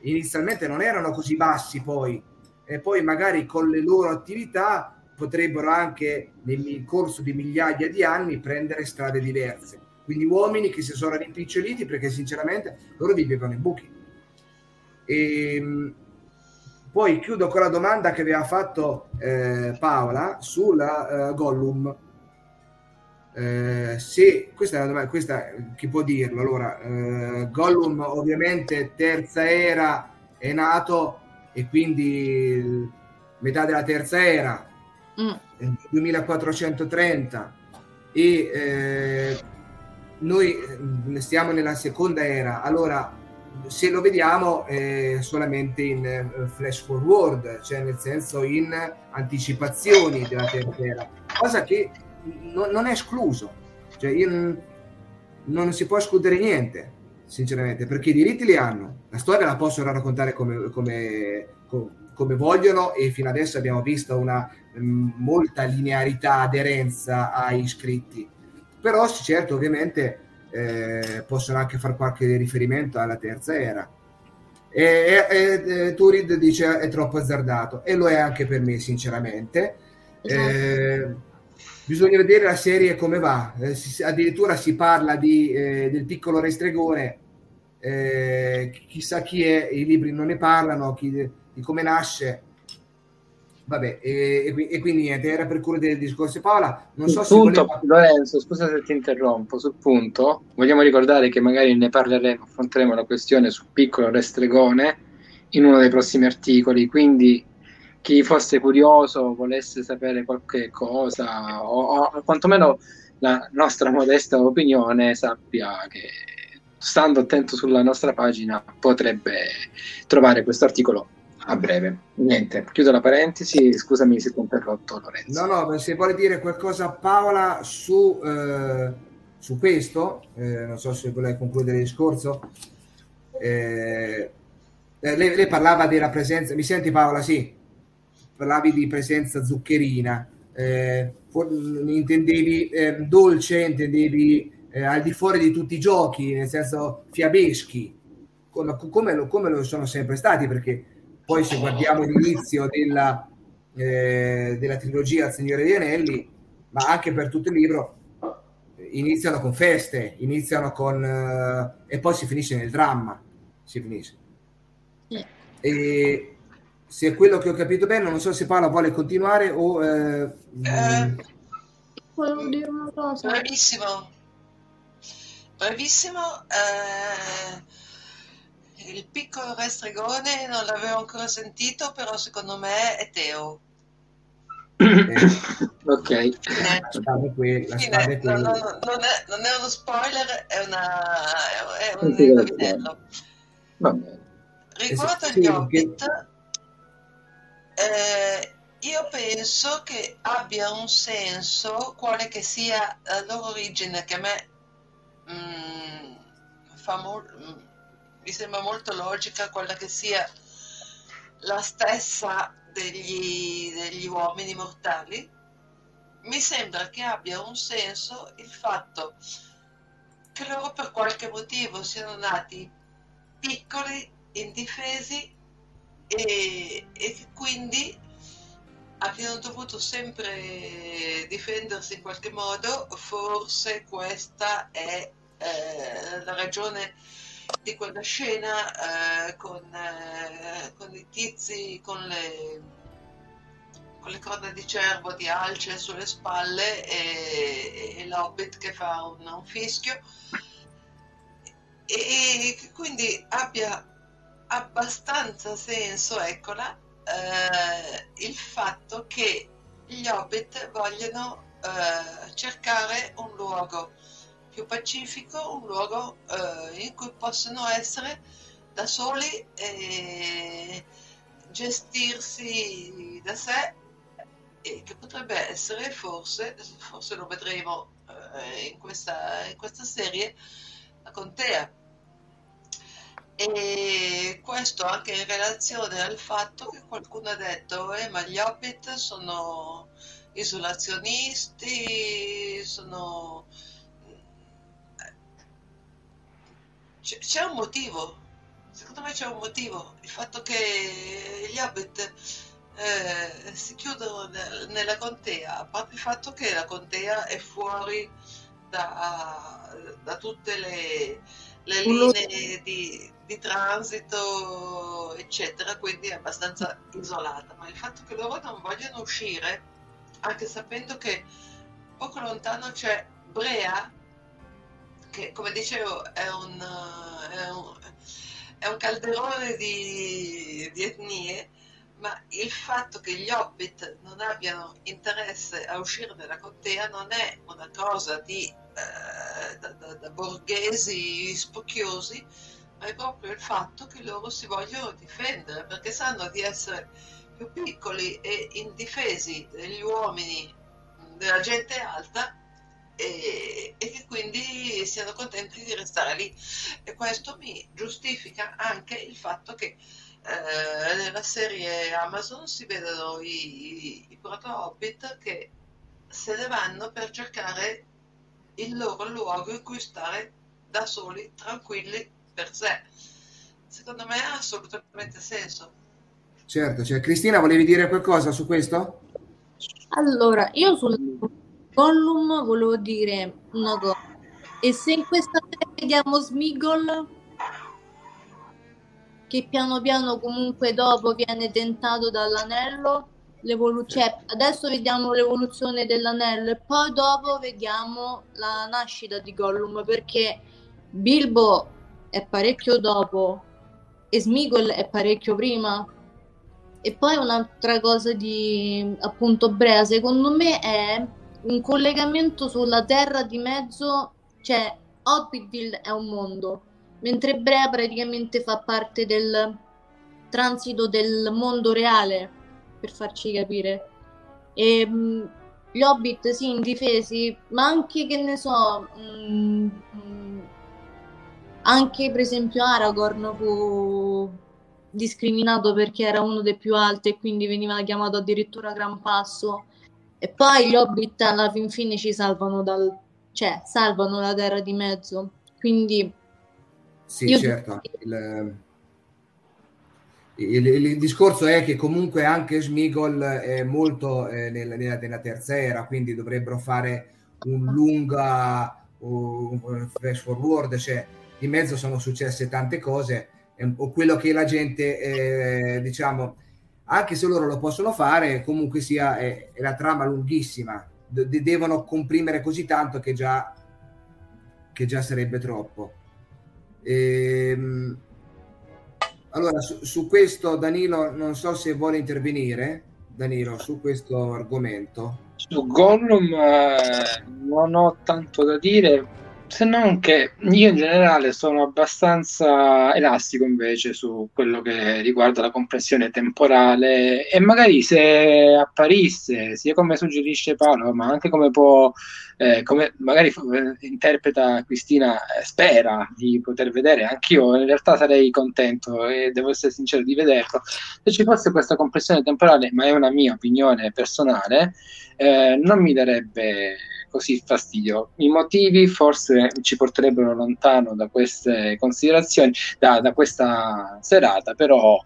inizialmente non erano così bassi poi, e poi magari con le loro attività potrebbero anche nel corso di migliaia di anni prendere strade diverse. Quindi uomini che si sono rimpiccioliti perché sinceramente loro vivevano in buchi. E, ehm, poi chiudo con la domanda che aveva fatto eh, Paola sulla uh, Gollum. Eh, se questa è la domanda, questa chi può dirlo? Allora, eh, Gollum ovviamente terza era è nato e quindi metà della terza era, mm. 2430 e eh, noi eh, stiamo nella seconda era. Allora, se lo vediamo eh, solamente in eh, flash forward, cioè nel senso in anticipazioni della terza cosa che no, non è escluso, cioè in, non si può escludere niente, sinceramente, perché i diritti li hanno, la storia la possono raccontare come, come, come vogliono e fino adesso abbiamo visto una m, molta linearità, aderenza ai iscritti, però certo ovviamente eh, possono anche fare qualche riferimento alla terza era. E, e, e, Turid dice è troppo azzardato. E lo è anche per me sinceramente. Esatto. eh, bisogna vedere la serie come va. Eh, si, addirittura si parla di, eh, del piccolo restregone. Eh, chissà chi è i libri non ne parlano chi, di come nasce. Vabbè, e, e, quindi niente, era per cura del discorso Paola. Non so sul se voleva... Lorenzo, scusa se ti interrompo, sul punto, vogliamo ricordare che magari ne parleremo, affronteremo la questione sul piccolo restregone in uno dei prossimi articoli, quindi chi fosse curioso, volesse sapere qualche cosa o, o quantomeno la nostra modesta opinione sappia che stando attento sulla nostra pagina potrebbe trovare questo articolo a breve. Niente, chiudo la parentesi, scusami se ti ho interrotto Lorenzo. No, no, se vuole dire qualcosa Paola su, eh, su questo, eh, non so se vuole concludere il discorso. Eh, eh, lei, lei, parlava della presenza, mi senti Paola? Sì, parlavi di presenza zuccherina, eh, intendevi eh, dolce, intendevi al di fuori di tutti i giochi, nel senso fiabeschi, come, come, lo, come lo sono sempre stati, perché poi se guardiamo l'inizio della, eh, della trilogia Signore degli Anelli, ma anche per tutto il libro, iniziano con feste, iniziano con... e poi si finisce nel dramma, si finisce. E se è quello che ho capito bene, non so se Paola vuole continuare o... Eh, eh, volevo dire una cosa. Bravissimo. Bravissimo. Eh, il piccolo restregone non l'avevo ancora sentito, però secondo me è Teo. ok. Eh, qui, Fine, no, no, no, non, è, non, è, uno spoiler, è, una, è un indovinello. Riguardo agli Hobbit, eh, io penso che abbia un senso, quale che sia la loro origine, che a me mm, mo- mm, mi sembra molto logica, quella che sia la stessa degli, degli uomini mortali. Mi sembra che abbia un senso il fatto che loro per qualche motivo siano nati piccoli indifesi e, e quindi abbiano dovuto sempre difendersi in qualche modo, forse questa è eh, la ragione di quella scena eh, con, eh, con, i tizi con le, con le, corna di cervo di alce sulle spalle e, e l'hobbit che fa un, un fischio. E, e quindi abbia abbastanza senso, eccola, eh, il fatto che gli hobbit vogliono eh, cercare un luogo più pacifico, un luogo eh, in cui possono essere da soli e gestirsi da sé e che potrebbe essere forse, forse lo vedremo eh, in, questa, in questa serie, la contea e questo anche in relazione al fatto che qualcuno ha detto eh, ma gli Hobbit sono isolazionisti, sono... C'è un motivo, secondo me c'è un motivo, il fatto che gli Hobbit eh, si chiudono nella contea, a parte il fatto che la contea è fuori da, da tutte le, le linee di, di transito, eccetera, quindi è abbastanza isolata. Ma il fatto che loro non vogliono uscire, anche sapendo che poco lontano c'è Brea, che come dicevo è un, è un, è un calderone di, di etnie, ma il fatto che gli hobbit non abbiano interesse a uscire dalla contea non è una cosa di, eh, da, da, da borghesi spocchiosi, ma è proprio il fatto che loro si vogliono difendere perché sanno di essere più piccoli e indifesi degli uomini, della gente alta e, e, che quindi siano contenti di restare lì. E questo mi giustifica anche il fatto che eh, nella serie Amazon si vedono i, i, i proto-hobbit che se ne vanno per cercare il loro luogo in cui stare da soli, tranquilli per sé. Secondo me ha assolutamente senso. Certo, cioè, Cristina, volevi dire qualcosa su questo? Allora, io sul Gollum volevo dire una cosa. E se in questa serie vediamo Smigol? che piano piano comunque dopo viene tentato dall'anello. Cioè, adesso vediamo l'evoluzione dell'anello e poi dopo vediamo la nascita di Gollum perché Bilbo è parecchio dopo e Smigol è parecchio prima. E poi un'altra cosa di appunto Brea, secondo me è un collegamento sulla terra di mezzo, cioè Hobbitville è un mondo, mentre Brea praticamente fa parte del transito del mondo reale, per farci capire. E, mh, gli Hobbit sì, indifesi, ma anche che ne so, mh, mh, anche per esempio Aragorn fu discriminato perché era uno dei più alti e quindi veniva chiamato addirittura Gran Passo. E poi gli Hobbit alla fin fine ci salvano dal... cioè salvano la terra di mezzo. Quindi... Sì, certo. Il, il, il, discorso è che comunque anche Smigol è molto eh, nella, nella, terza era, quindi dovrebbero fare un lunga un, un flash forward, cioè di mezzo sono successe tante cose, eh, o quello che la gente, eh, diciamo, anche se loro lo possono fare, comunque sia è, è la trama lunghissima, De- devono comprimere così tanto che già, che già sarebbe troppo. Ehm, allora, su, su, questo Danilo, non so se vuole intervenire, Danilo, su questo argomento. Su Gollum eh, non ho tanto da dire, se non che io in generale sono abbastanza elastico invece su quello che riguarda la compressione temporale e magari se apparisse, sia come suggerisce Paolo, ma anche come può, eh, come magari eh, interpreta Cristina, eh, spera di poter vedere, anch'io in realtà sarei contento e devo essere sincero di vederlo, se ci fosse questa compressione temporale, ma è una mia opinione personale, eh, non mi darebbe così fastidio. I motivi forse ci porterebbero lontano da queste considerazioni, da, da questa serata, però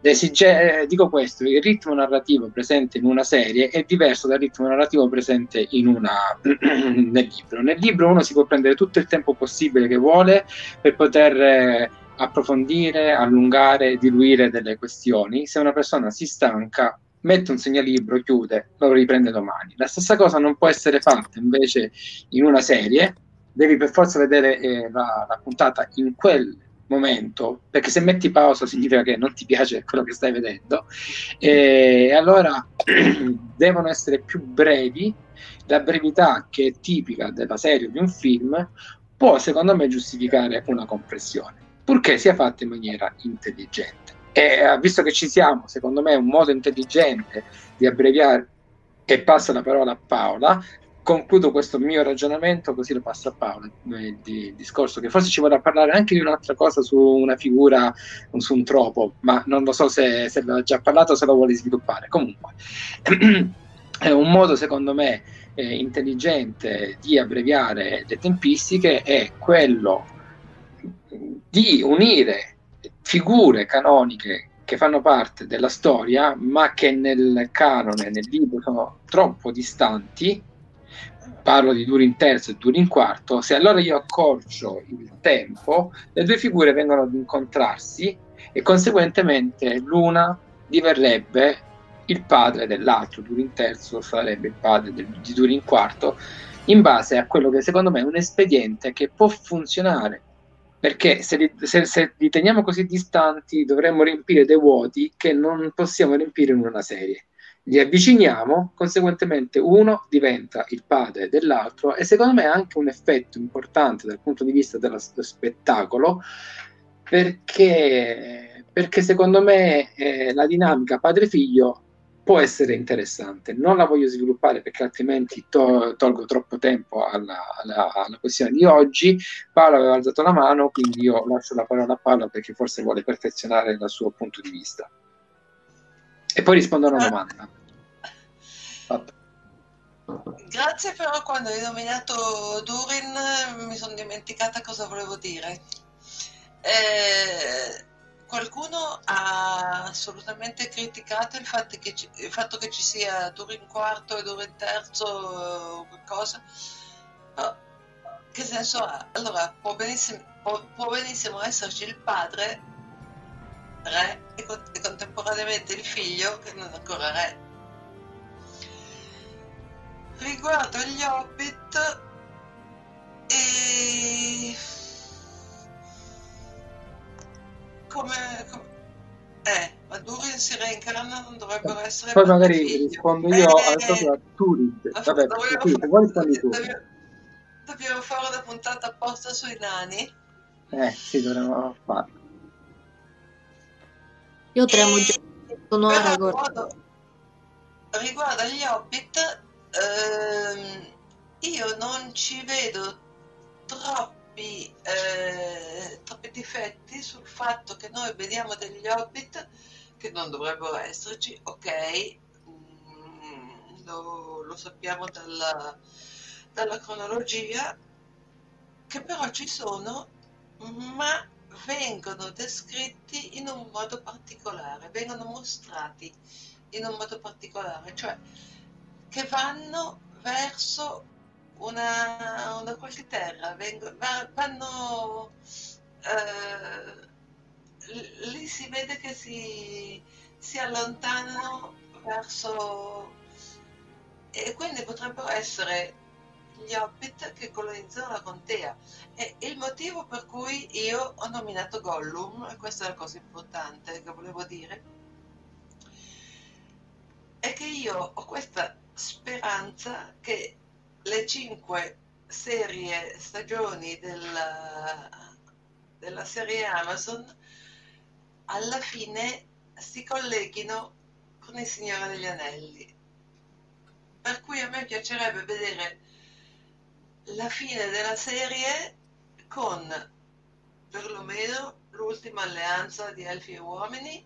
Esige- dico questo, il ritmo narrativo presente in una serie è diverso dal ritmo narrativo presente una, nel libro. Nel libro uno si può prendere tutto il tempo possibile che vuole per poter eh, approfondire, allungare, diluire delle questioni. Se una persona si stanca, mette un segnalibro, chiude, lo riprende domani. La stessa cosa non può essere fatta invece in una serie, devi per forza vedere eh, la, la, puntata in quel momento, perché se metti pausa significa che non ti piace quello che stai vedendo, e allora devono essere più brevi. La brevità che è tipica della serie o di un film può secondo me giustificare una compressione, purché sia fatta in maniera intelligente. E eh, visto che ci siamo, secondo me è un modo intelligente di abbreviare e passo la parola a Paola, concludo questo mio ragionamento così lo passo a Paola il, il discorso che forse ci vorrà parlare anche di un'altra cosa su una figura su un tropo ma non lo so se, se l'ha già parlato o se lo vuole sviluppare. Comunque è un modo secondo me eh, intelligente di abbreviare le tempistiche è quello di unire figure canoniche che fanno parte della storia, ma che nel canone, nel libro, sono troppo distanti. Parlo di Durin terzo e Durin quarto. Se allora io accorcio il tempo, le due figure vengono ad incontrarsi e conseguentemente l'una diverrebbe il padre dell'altro. Durin terzo sarebbe il padre del, di Durin quarto, in base a quello che secondo me è un espediente che può funzionare perché se li, se, se li, teniamo così distanti dovremmo riempire dei vuoti che non possiamo riempire in una serie. Li avviciniamo, conseguentemente uno diventa il padre dell'altro e secondo me ha anche un effetto importante dal punto di vista dello spettacolo perché, perché secondo me eh, la dinamica padre-figlio può essere interessante. Non la voglio sviluppare perché altrimenti to- tolgo troppo tempo alla, alla, alla, questione di oggi. Paolo aveva alzato la mano, quindi io lascio la parola a Paolo perché forse vuole perfezionare il suo punto di vista. E poi rispondo a una domanda. Fatto. Grazie però quando hai nominato Durin mi sono dimenticata cosa volevo dire. Eh, qualcuno ha assolutamente criticato il fatto che ci, fatto che ci sia Turin quarto e Turin terzo o qualcosa. No, che senso ha? Allora, può benissimo, può, può benissimo esserci il padre re e, con- e contemporaneamente il figlio che non è ancora re. Riguardo gli Hobbit e come, come... eh ma Durin si reincarna non dovrebbero essere Poi magari figlio. rispondo io Eh, al proprio a Turid. Vabbè, fare- vuoi rispondi tu. dobbiamo- dobbiamo fare una puntata apposta sui nani Eh, sì, dovremmo farlo. Io tremo E- già. Sono riguardo, riguardo agli Hobbit ehm, io non ci vedo troppi, eh, troppi difetti sul fatto che noi vediamo degli Hobbit che non dovrebbero esserci, ok, mm, lo, lo sappiamo dalla, dalla cronologia, che però ci sono, ma vengono descritti in un modo particolare, vengono mostrati in un modo particolare, cioè che vanno verso una, una qualche terra, vanno, eh, lì si vede che si, si allontanano verso, e quindi potrebbero essere gli hobbit che colonizzano la contea. E il motivo per cui io ho nominato Gollum, e questa è la cosa importante che volevo dire, è che io ho questa speranza che le cinque serie stagioni della, della serie Amazon alla fine si colleghino con il Signore degli Anelli. Per cui a me piacerebbe vedere la fine della serie con perlomeno l'ultima alleanza di elfi e uomini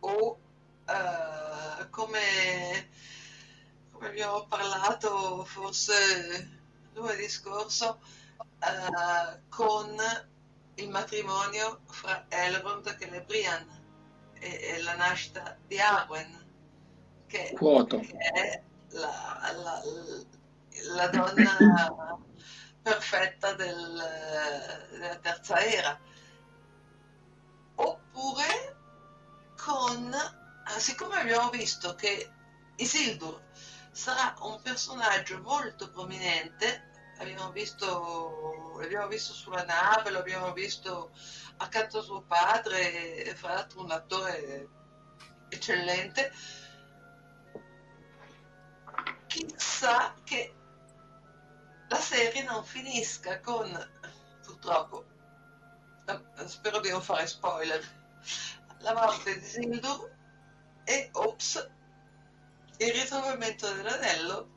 o eh, come, abbiamo parlato forse lunedì scorso eh, con il matrimonio fra Elrond e Celebrian e, e la nascita di Arwen che, che è la, la, la donna perfetta del- della terza era. Oppure con siccome abbiamo visto che Isildur sarà un personaggio molto prominente. Abbiamo visto l'abbiamo visto sulla nave lo abbiamo visto accanto a suo padre fra l'altro un attore eccellente. Chissà che la serie non finisca con purtroppo spero di non fare spoiler la morte di Sildur e ops il ritrovamento dell'anello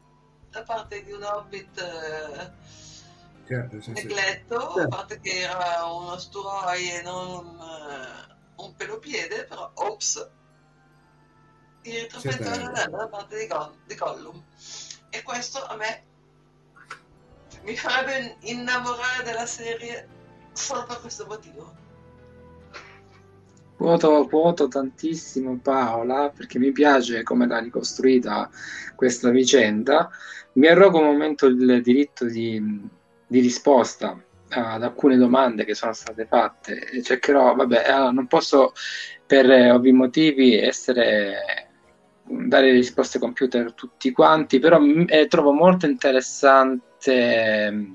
da parte di un hobbit eh, Certo, sì, sì. negletto, a Certo. parte che era uno sturoi e non un, eh, un pelopiede, però ops, il ritrovamento Certo. dell'anello da parte di, Gon- di Gollum. E questo a me mi farebbe innamorare della serie solo per questo motivo. Quoto, quoto tantissimo Paola perché mi piace come l'ha ricostruita questa vicenda. Mi arrogo un momento il diritto di, di risposta ad alcune domande che sono state fatte cercherò, vabbè, non posso per ovvi motivi essere dare risposte compiute a tutti quanti, però mm, eh, trovo molto interessante mm,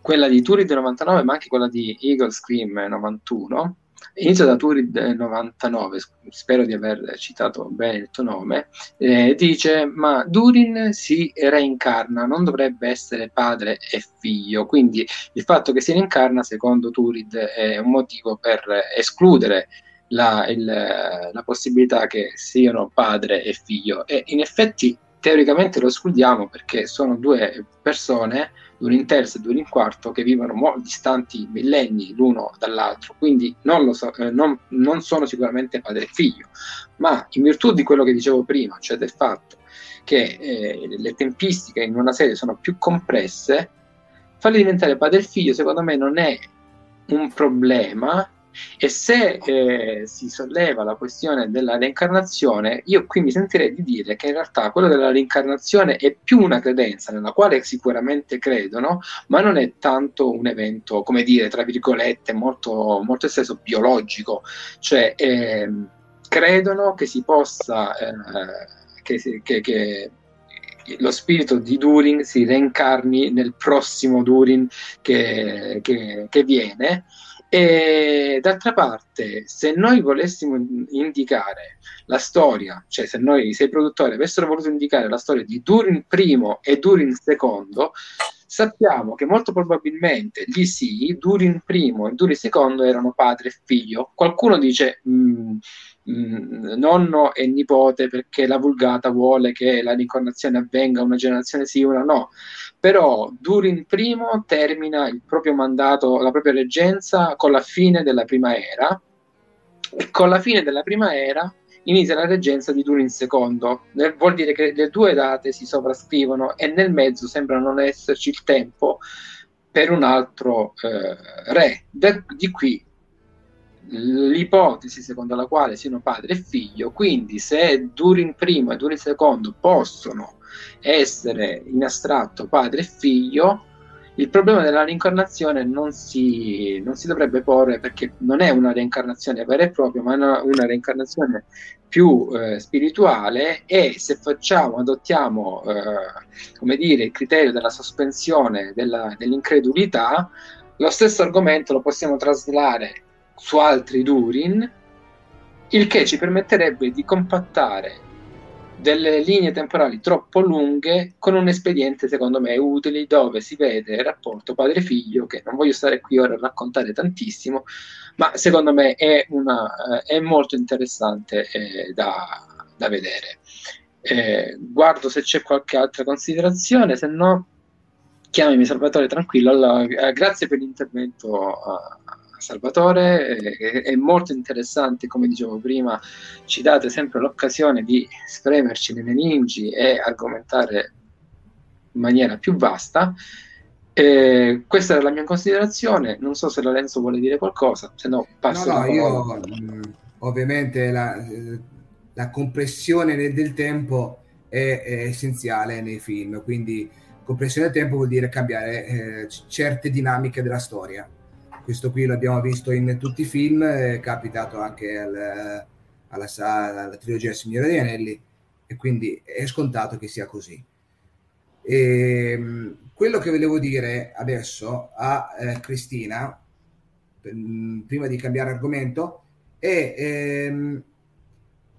quella di Turid 99, ma anche quella di Eagle Scream 91. Inizio da Turid 99, spero di aver citato bene il tuo nome. eh, dice: Ma Durin si reincarna, non dovrebbe essere padre e figlio. Quindi il fatto che si reincarna, secondo Turid, è un motivo per escludere la, il- la possibilità che siano padre e figlio. E in effetti, teoricamente lo escludiamo perché sono due persone due in terzo e due in quarto che vivono mo- distanti millenni l'uno dall'altro, quindi non, so- eh, non- non sono sicuramente padre e figlio, ma in virtù di quello che dicevo prima, cioè del fatto che eh, le tempistiche in una serie sono più compresse, farli diventare padre e figlio secondo me non è un problema E se eh, si solleva la questione della reincarnazione, io qui mi sentirei di dire che in realtà quello della reincarnazione è più una credenza nella quale sicuramente credono, ma non è tanto un evento, come dire, tra virgolette, molto, molto esteso biologico. Cioè, eh, credono che si possa, eh, che, che, che lo spirito di Durin si reincarni nel prossimo Durin che, che, che viene e d'altra parte, se noi volessimo indicare la storia, cioè se noi, se i produttori avessero voluto indicare la storia di Durin I e Durin II, sappiamo che molto probabilmente lì sì, Durin I e Durin II erano padre e figlio. Qualcuno dice mh, mm, mh, mm, nonno e nipote perché la vulgata vuole che la reincarnazione avvenga una generazione sì, una no però Durin I termina il proprio mandato, la propria reggenza con la fine della prima era e con la fine della prima era inizia la reggenza di Durin II. Vuol dire che le due date si sovrascrivono e nel mezzo sembra non esserci il tempo per un altro eh, re. De- di qui l'ipotesi secondo la quale siano padre e figlio, quindi se Durin I e Durin II possono essere in astratto padre e figlio, il problema della reincarnazione non si, non si dovrebbe porre perché non è una reincarnazione vera e propria, ma una, una reincarnazione più eh, spirituale e se facciamo, adottiamo eh, come dire, il criterio della sospensione della, dell'incredulità, lo stesso argomento lo possiamo traslare su altri Durin, il che ci permetterebbe di compattare delle linee temporali troppo lunghe con un espediente secondo me utile dove si vede il rapporto padre-figlio che non voglio stare qui ora a raccontare tantissimo ma secondo me è, una, è molto interessante eh, da, da, vedere. Eh, guardo se c'è qualche altra considerazione se no chiamami Salvatore tranquillo. Allora, eh, grazie per l'intervento Salvatore, è, è, molto interessante, come dicevo prima, ci date sempre l'occasione di spremerci le meningi e argomentare in maniera più vasta. Eh, questa era la mia considerazione, non so se Lorenzo vuole dire qualcosa, se no passo. No, no, io mh, ovviamente la, la, compressione del tempo è, è, essenziale nei film, quindi compressione del tempo vuol dire cambiare eh, certe dinamiche della storia questo qui l'abbiamo visto in tutti i film, è capitato anche al, alla, alla, trilogia Signore degli Anelli e quindi è scontato che sia così. E, ehm, quello che volevo dire adesso a eh, Cristina, mm, prima di cambiare argomento, è ehm,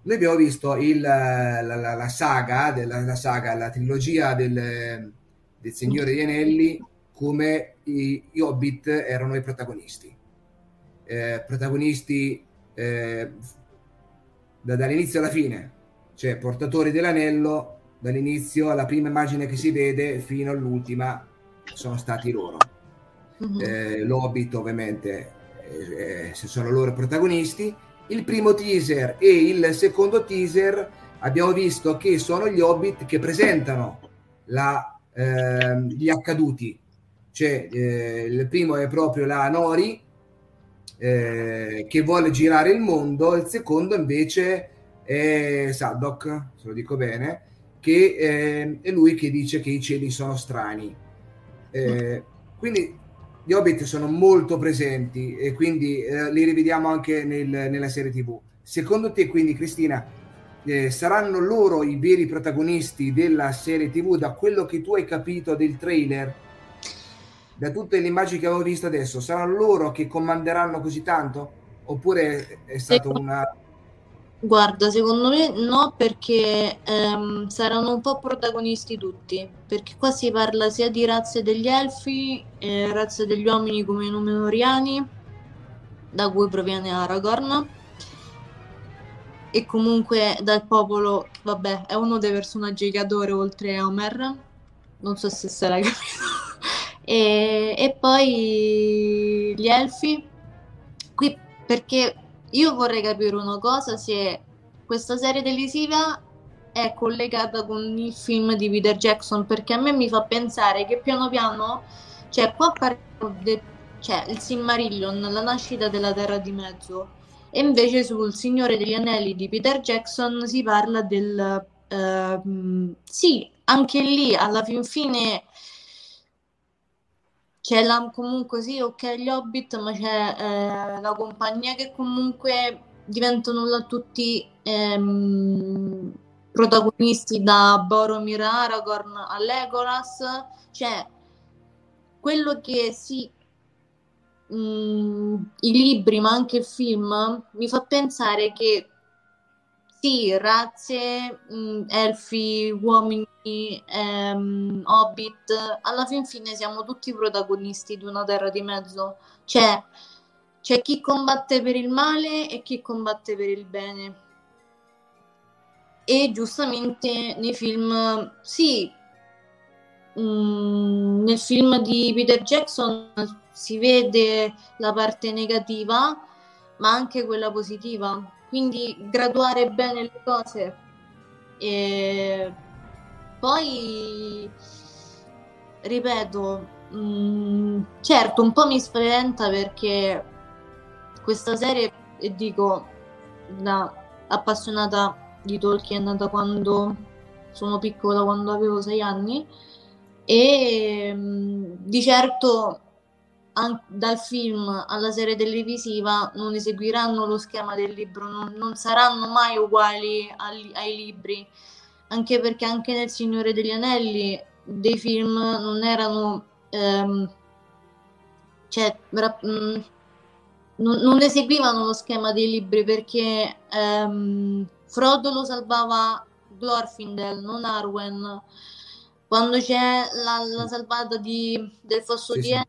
noi abbiamo visto il, la, la, la, saga, della, la saga, la trilogia del, del Signore degli Anelli come i, i Hobbit erano i protagonisti. Eh, protagonisti eh, da, dall'inizio alla fine, cioè portatori dell'anello dall'inizio alla prima immagine che si vede fino all'ultima sono stati loro. Mm-hmm. Eh, L'Hobbit ovviamente eh, eh, sono loro protagonisti. Il primo teaser e il secondo teaser abbiamo visto che sono gli Hobbit che presentano la, eh, gli accaduti cioè, eh, il primo è proprio la Nori eh, che vuole girare il mondo, il secondo invece è Sadok, se lo dico bene, che eh, è lui che dice che i cieli sono strani. Eh, quindi gli Hobbit sono molto presenti e quindi eh, li rivediamo anche nel, nella serie TV. Secondo te, quindi, Cristina, eh, saranno loro i veri protagonisti della serie TV da quello che tu hai capito del trailer? Da tutte le immagini che avevo visto adesso, saranno loro che comanderanno così tanto? Oppure è stato una... Guarda, secondo me no, perché ehm, saranno un po' protagonisti tutti, perché qua si parla sia di razze degli elfi, eh, razze degli uomini come i Numenoriani, da cui proviene Aragorn, e comunque dal popolo, vabbè, è uno dei personaggi che adoro oltre a Homer, non so se sarai capito. E, e poi gli elfi, qui perché io vorrei capire una cosa, se questa serie televisiva è collegata con il film di Peter Jackson, perché a me mi fa pensare che piano piano, cioè qua parliamo cioè il Silmarillion, la nascita della Terra di Mezzo. E invece sul Signore degli Anelli di Peter Jackson si parla del... Uh, sì, anche lì alla fin fine c'è la, comunque sì, ok, gli Hobbit, ma c'è eh, la compagnia che comunque diventano là tutti ehm, protagonisti da Boromir Aragorn a Legolas, cioè quello che sì, mh, mm, i libri ma anche il film mi fa pensare che sì, razze, mh, mm, elfi, uomini, ehm, hobbit, alla fin fine siamo tutti protagonisti di una terra di mezzo, cioè c'è chi combatte per il male e chi combatte per il bene. E giustamente nei film, sì, mh, mm, nel film di Peter Jackson si vede la parte negativa, ma anche quella positiva. Quindi graduare bene le cose. E poi, ripeto, mh, mm, certo, un po' mi spaventa perché questa serie, e dico, da appassionata di Tolkien da quando sono piccola, quando avevo sei anni e mm, di certo dal film alla serie televisiva non eseguiranno lo schema del libro, non, non saranno mai uguali ai, ai libri, anche perché anche nel Signore degli Anelli dei film non erano... Ehm, cioè, rap- mh, mm, non, non, eseguivano lo schema dei libri perché ehm, Frodo lo salvava Glorfindel, non Arwen. Quando c'è la, la salvata di, del fosso sì, di Enn,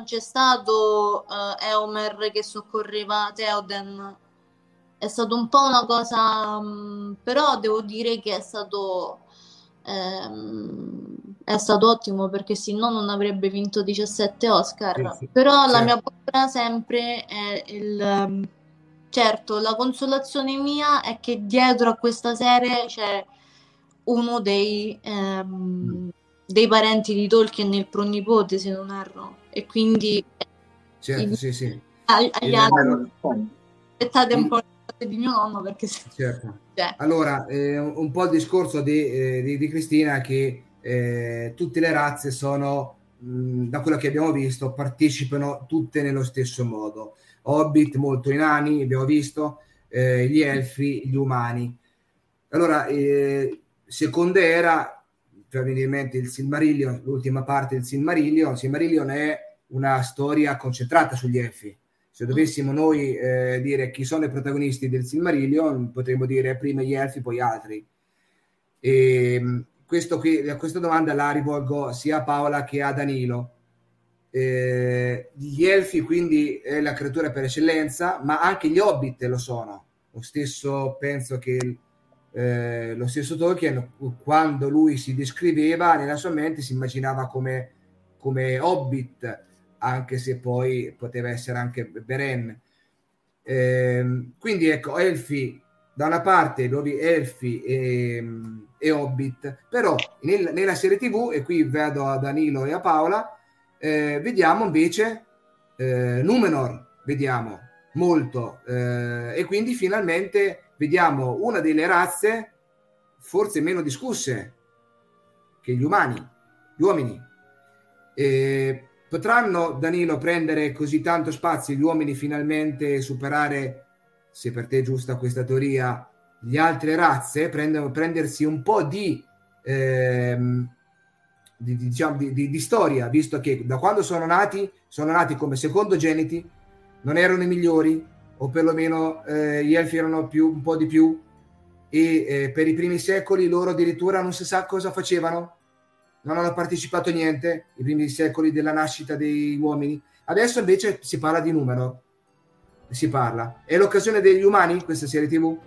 non c'è stato uh, Eomer che soccorreva Theoden. È stato un po' una cosa, um, però devo dire che è stato, ehm, è stato ottimo perché se no non avrebbe vinto 17 Oscar. Sì, però la mia paura sempre è il... Um, certo, la consolazione mia è che dietro a questa serie c'è uno dei, ehm, mm. dei parenti di Tolkien, il pronipote, se non erro, e quindi... Certo, sì, sì. Agli anni... Aspettate un po' di mio nonno perché... Certo. Cioè. Allora, eh, un po' il discorso di, eh, di, di Cristina che eh, tutte le razze sono, mh, mm, da quello che abbiamo visto, partecipano tutte nello stesso modo. Hobbit molto inani, abbiamo visto, eh, gli elfi, gli umani. Allora, eh, seconda era, probabilmente il Silmarillion, l'ultima parte del Silmarillion, il Silmarillion è una storia concentrata sugli elfi. Se dovessimo noi eh, dire chi sono i protagonisti del Silmarillion, potremmo dire prima gli elfi, poi altri. E, questo qui, questa domanda la rivolgo sia a Paola che a Danilo eh, gli elfi quindi è la creatura per eccellenza, ma anche gli hobbit lo sono. Lo stesso, penso che eh, lo stesso Tolkien, quando lui si descriveva nella sua mente, si immaginava come, come hobbit, anche se poi poteva essere anche Beren. Eh, quindi ecco, elfi da una parte nuovi elfi e, e hobbit, però nel, nella serie tv, e qui vedo a Danilo e a Paola, eh, vediamo invece eh, Numenor, vediamo molto, eh, e quindi finalmente vediamo una delle razze forse meno discusse che gli umani, gli uomini. E potranno, Danilo, prendere così tanto spazio gli uomini finalmente superare, se per te è giusta questa teoria, le altre razze, prendere, prendersi un po' di... Ehm, di, diciamo, di, di, di, storia, visto che da quando sono nati, sono nati come secondogeniti, non erano i migliori, o perlomeno eh, gli elfi erano più, un po' di più, e eh, per i primi secoli loro addirittura non si sa cosa facevano, non hanno partecipato a niente, i primi secoli della nascita dei uomini. Adesso invece si parla di numero, si parla. È l'occasione degli umani questa serie tv?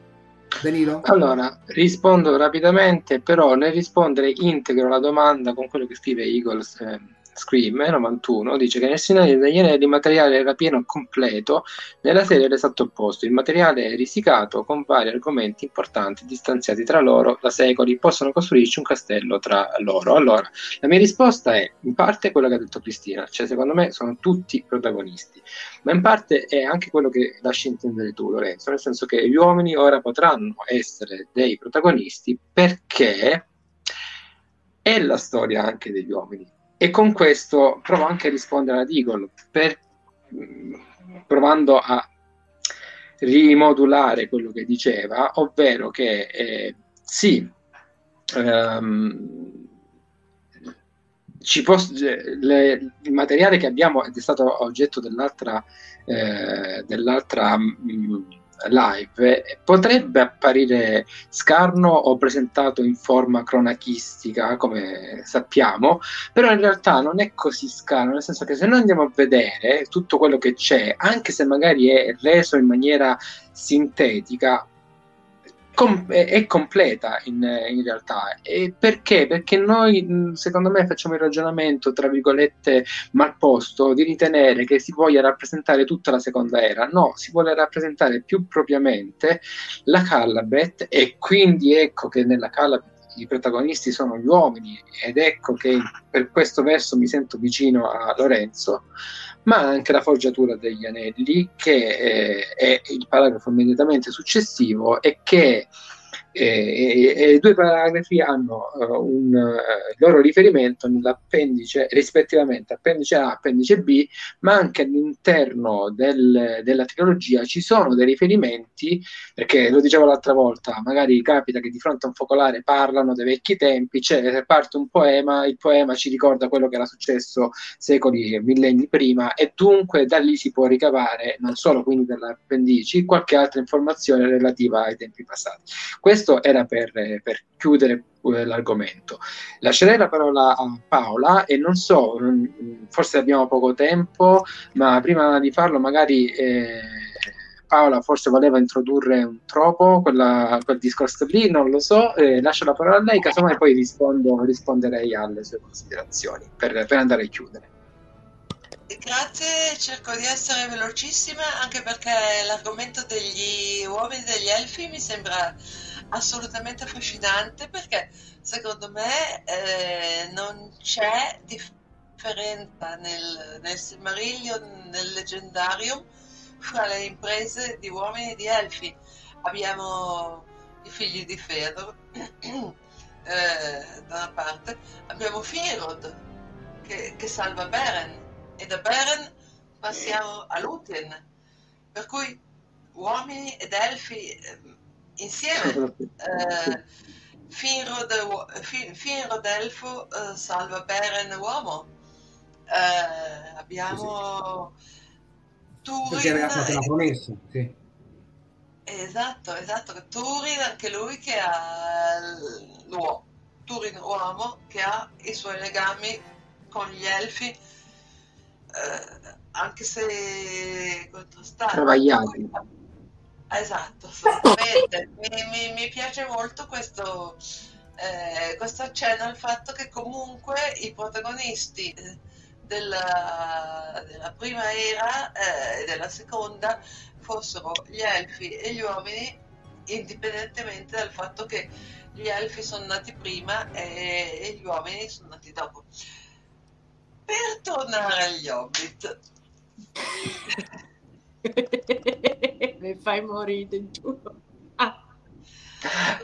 Danilo? Allora, rispondo rapidamente, però nel rispondere integro la domanda con quello che scrive Eagles, eh, Scream 91 dice che nel Signore degli Anelli il materiale era pieno completo, nella serie l'esatto opposto, il materiale è risicato con vari argomenti importanti distanziati tra loro da secoli, possono costruirci un castello tra loro. Allora, la mia risposta è in parte quella che ha detto Cristina, cioè secondo me sono tutti protagonisti, ma in parte è anche quello che lasci intendere tu Lorenzo, nel senso che gli uomini ora potranno essere dei protagonisti perché è la storia anche degli uomini. E con questo provo anche a rispondere ad Eagle, per, provando a rimodulare quello che diceva, ovvero che eh, sì, ehm, posso, le, il materiale che abbiamo è stato oggetto dell'altra, eh, dell'altra mh, live potrebbe apparire scarno o presentato in forma cronachistica, come sappiamo, però in realtà non è così scarno, nel senso che se noi andiamo a vedere tutto quello che c'è, anche se magari è reso in maniera sintetica, com- è completa in, in realtà. E perché? Perché noi, secondo me, facciamo il ragionamento, tra virgolette, mal posto di ritenere che si voglia rappresentare tutta la seconda era. No, si vuole rappresentare più propriamente la Callabeth e quindi ecco che nella Callabeth i protagonisti sono gli uomini ed ecco che per questo verso mi sento vicino a Lorenzo ma anche la forgiatura degli anelli, che eh, è il paragrafo immediatamente successivo e che e, i due paragrafi hanno uh, un uh, loro riferimento nell'appendice rispettivamente appendice A, appendice B, ma anche all'interno del, della trilogia ci sono dei riferimenti, perché lo dicevo l'altra volta, magari capita che di fronte a un focolare parlano dei vecchi tempi, c'è, parte un poema, il poema ci ricorda quello che era successo secoli, millenni prima e dunque da lì si può ricavare non solo quindi dall'appendici, qualche altra informazione relativa ai tempi passati. Questo questo era per, per chiudere eh, l'argomento. Lascerei la parola a Paola e non so, forse abbiamo poco tempo, ma prima di farlo magari eh, Paola forse voleva introdurre un troppo, quella, quel discorso lì, non lo so, eh, lascio la parola a lei, casomai poi rispondo, risponderei alle sue considerazioni per, per andare a chiudere. Grazie, cerco di essere velocissima anche perché l'argomento degli uomini e degli elfi mi sembra assolutamente affascinante perché secondo me eh, non c'è differenza nel, nel Silmarillion, nel Leggendarium, fra le imprese di uomini e di elfi. Abbiamo i figli di Fedor, eh, da una parte, abbiamo Firod che, che salva Beren e da Beren passiamo a Lúthien, per cui uomini ed elfi eh, insieme. Eh, Finrod, Finrod Elfo eh, salva Beren uomo. Eh, abbiamo Turin. Ci aveva fatto una promessa, sì. Esatto, esatto. Turin, anche lui che ha l'uomo. Turin uomo che ha i suoi legami con gli elfi, eh, anche se contrastati. Travagliati Esatto, assolutamente. mi, mi, mi, piace molto questo, eh, questo accenno al fatto che comunque i protagonisti eh, della, della prima era eh, e della seconda fossero gli elfi e gli uomini, indipendentemente dal fatto che gli elfi sono nati prima e, e gli uomini sono nati dopo. Per tornare agli hobbit. Mi fai morire, giuro. Ah.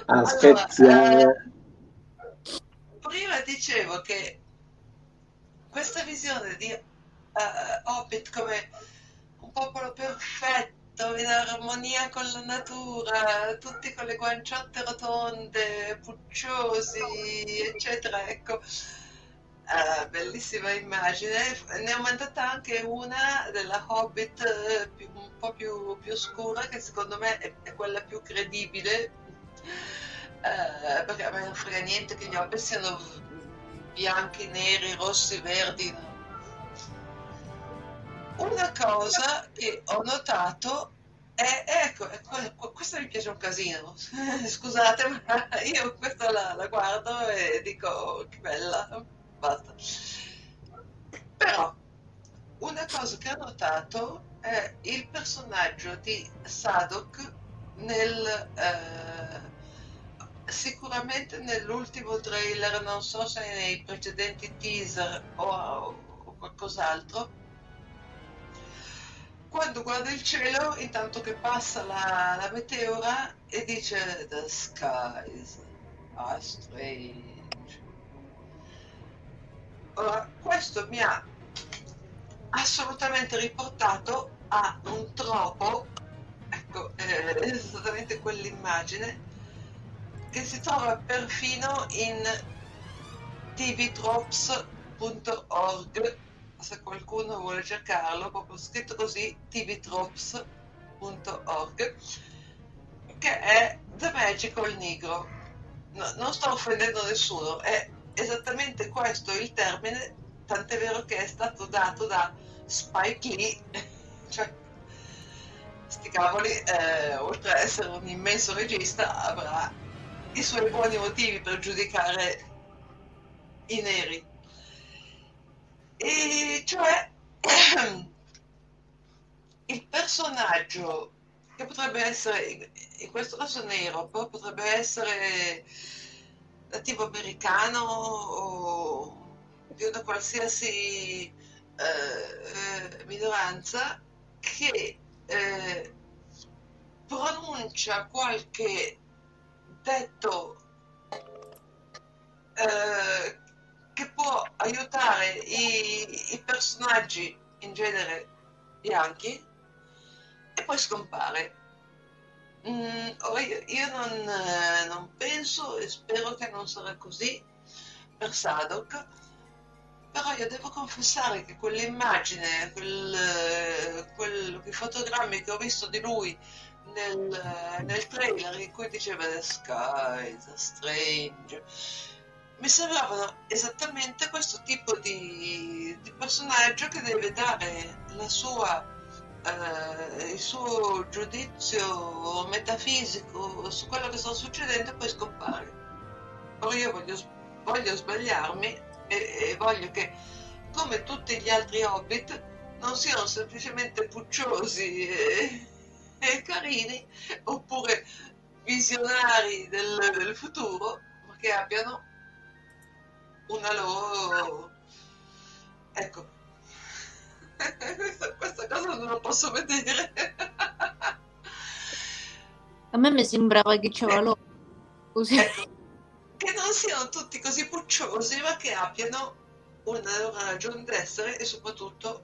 Aspettiamo. Allora, eh, prima dicevo che questa visione di uh, Hobbit come un popolo perfetto, in armonia con la natura, tutti con le guanciotte rotonde, pucciosi, eccetera, ecco Uh, bellissima immagine, ne ho mandata anche una della Hobbit eh, più, un po' più, più, scura che secondo me è, è quella più credibile. Uh, perché a me non frega niente che gli Hobbit siano bianchi, neri, rossi, verdi. Una cosa che ho notato è, ecco, ecco, questa mi piace un casino. Scusate ma io questa la, la guardo e dico che bella basta. Però una cosa che ho notato è il personaggio di Sadok nel eh, sicuramente nell'ultimo trailer, non so se nei precedenti teaser o, o qualcos'altro, quando guarda il cielo, intanto che passa la, la meteora e dice The skies are strange. Ora, questo mi ha assolutamente riportato a un troppo, ecco, eh, esattamente quell'immagine che si trova perfino in tvtrops.org se qualcuno vuole cercarlo, proprio scritto così, tvtrops.org che è The Magical Negro. No, non sto offendendo nessuno, è esattamente questo il termine, tant'è vero che è stato dato da Spike Lee, cioè sti cavoli, eh, oltre ad essere un immenso regista, avrà i suoi buoni motivi per giudicare i neri. E cioè il personaggio che potrebbe essere, in questo caso nero, potrebbe essere nativo americano o di una qualsiasi eh, minoranza che eh, pronuncia qualche detto eh, che può aiutare i, i, personaggi in genere bianchi e poi scompare. Mm, io, io non, eh, non, penso e spero che non sarà così per Sadok, però io devo confessare che quell'immagine, quel, eh, quel, quei fotogrammi che ho visto di lui nel, nel trailer in cui diceva The skies are strange mi sembravano esattamente questo tipo di, di personaggio che deve dare sua, eh, il suo giudizio metafisico su quello che sta succedendo e poi scompare. Ora io voglio, voglio sbagliarmi e, e, voglio che, come tutti gli altri hobbit, non siano semplicemente pucciosi e, e carini, oppure visionari del, del futuro, ma che abbiano una loro... Ecco, questa, cosa non la posso vedere. A me mi sembrava che c'era loro. Così. Ecco, che non siano tutti così pucciosi, ma che abbiano una loro ragione d'essere e soprattutto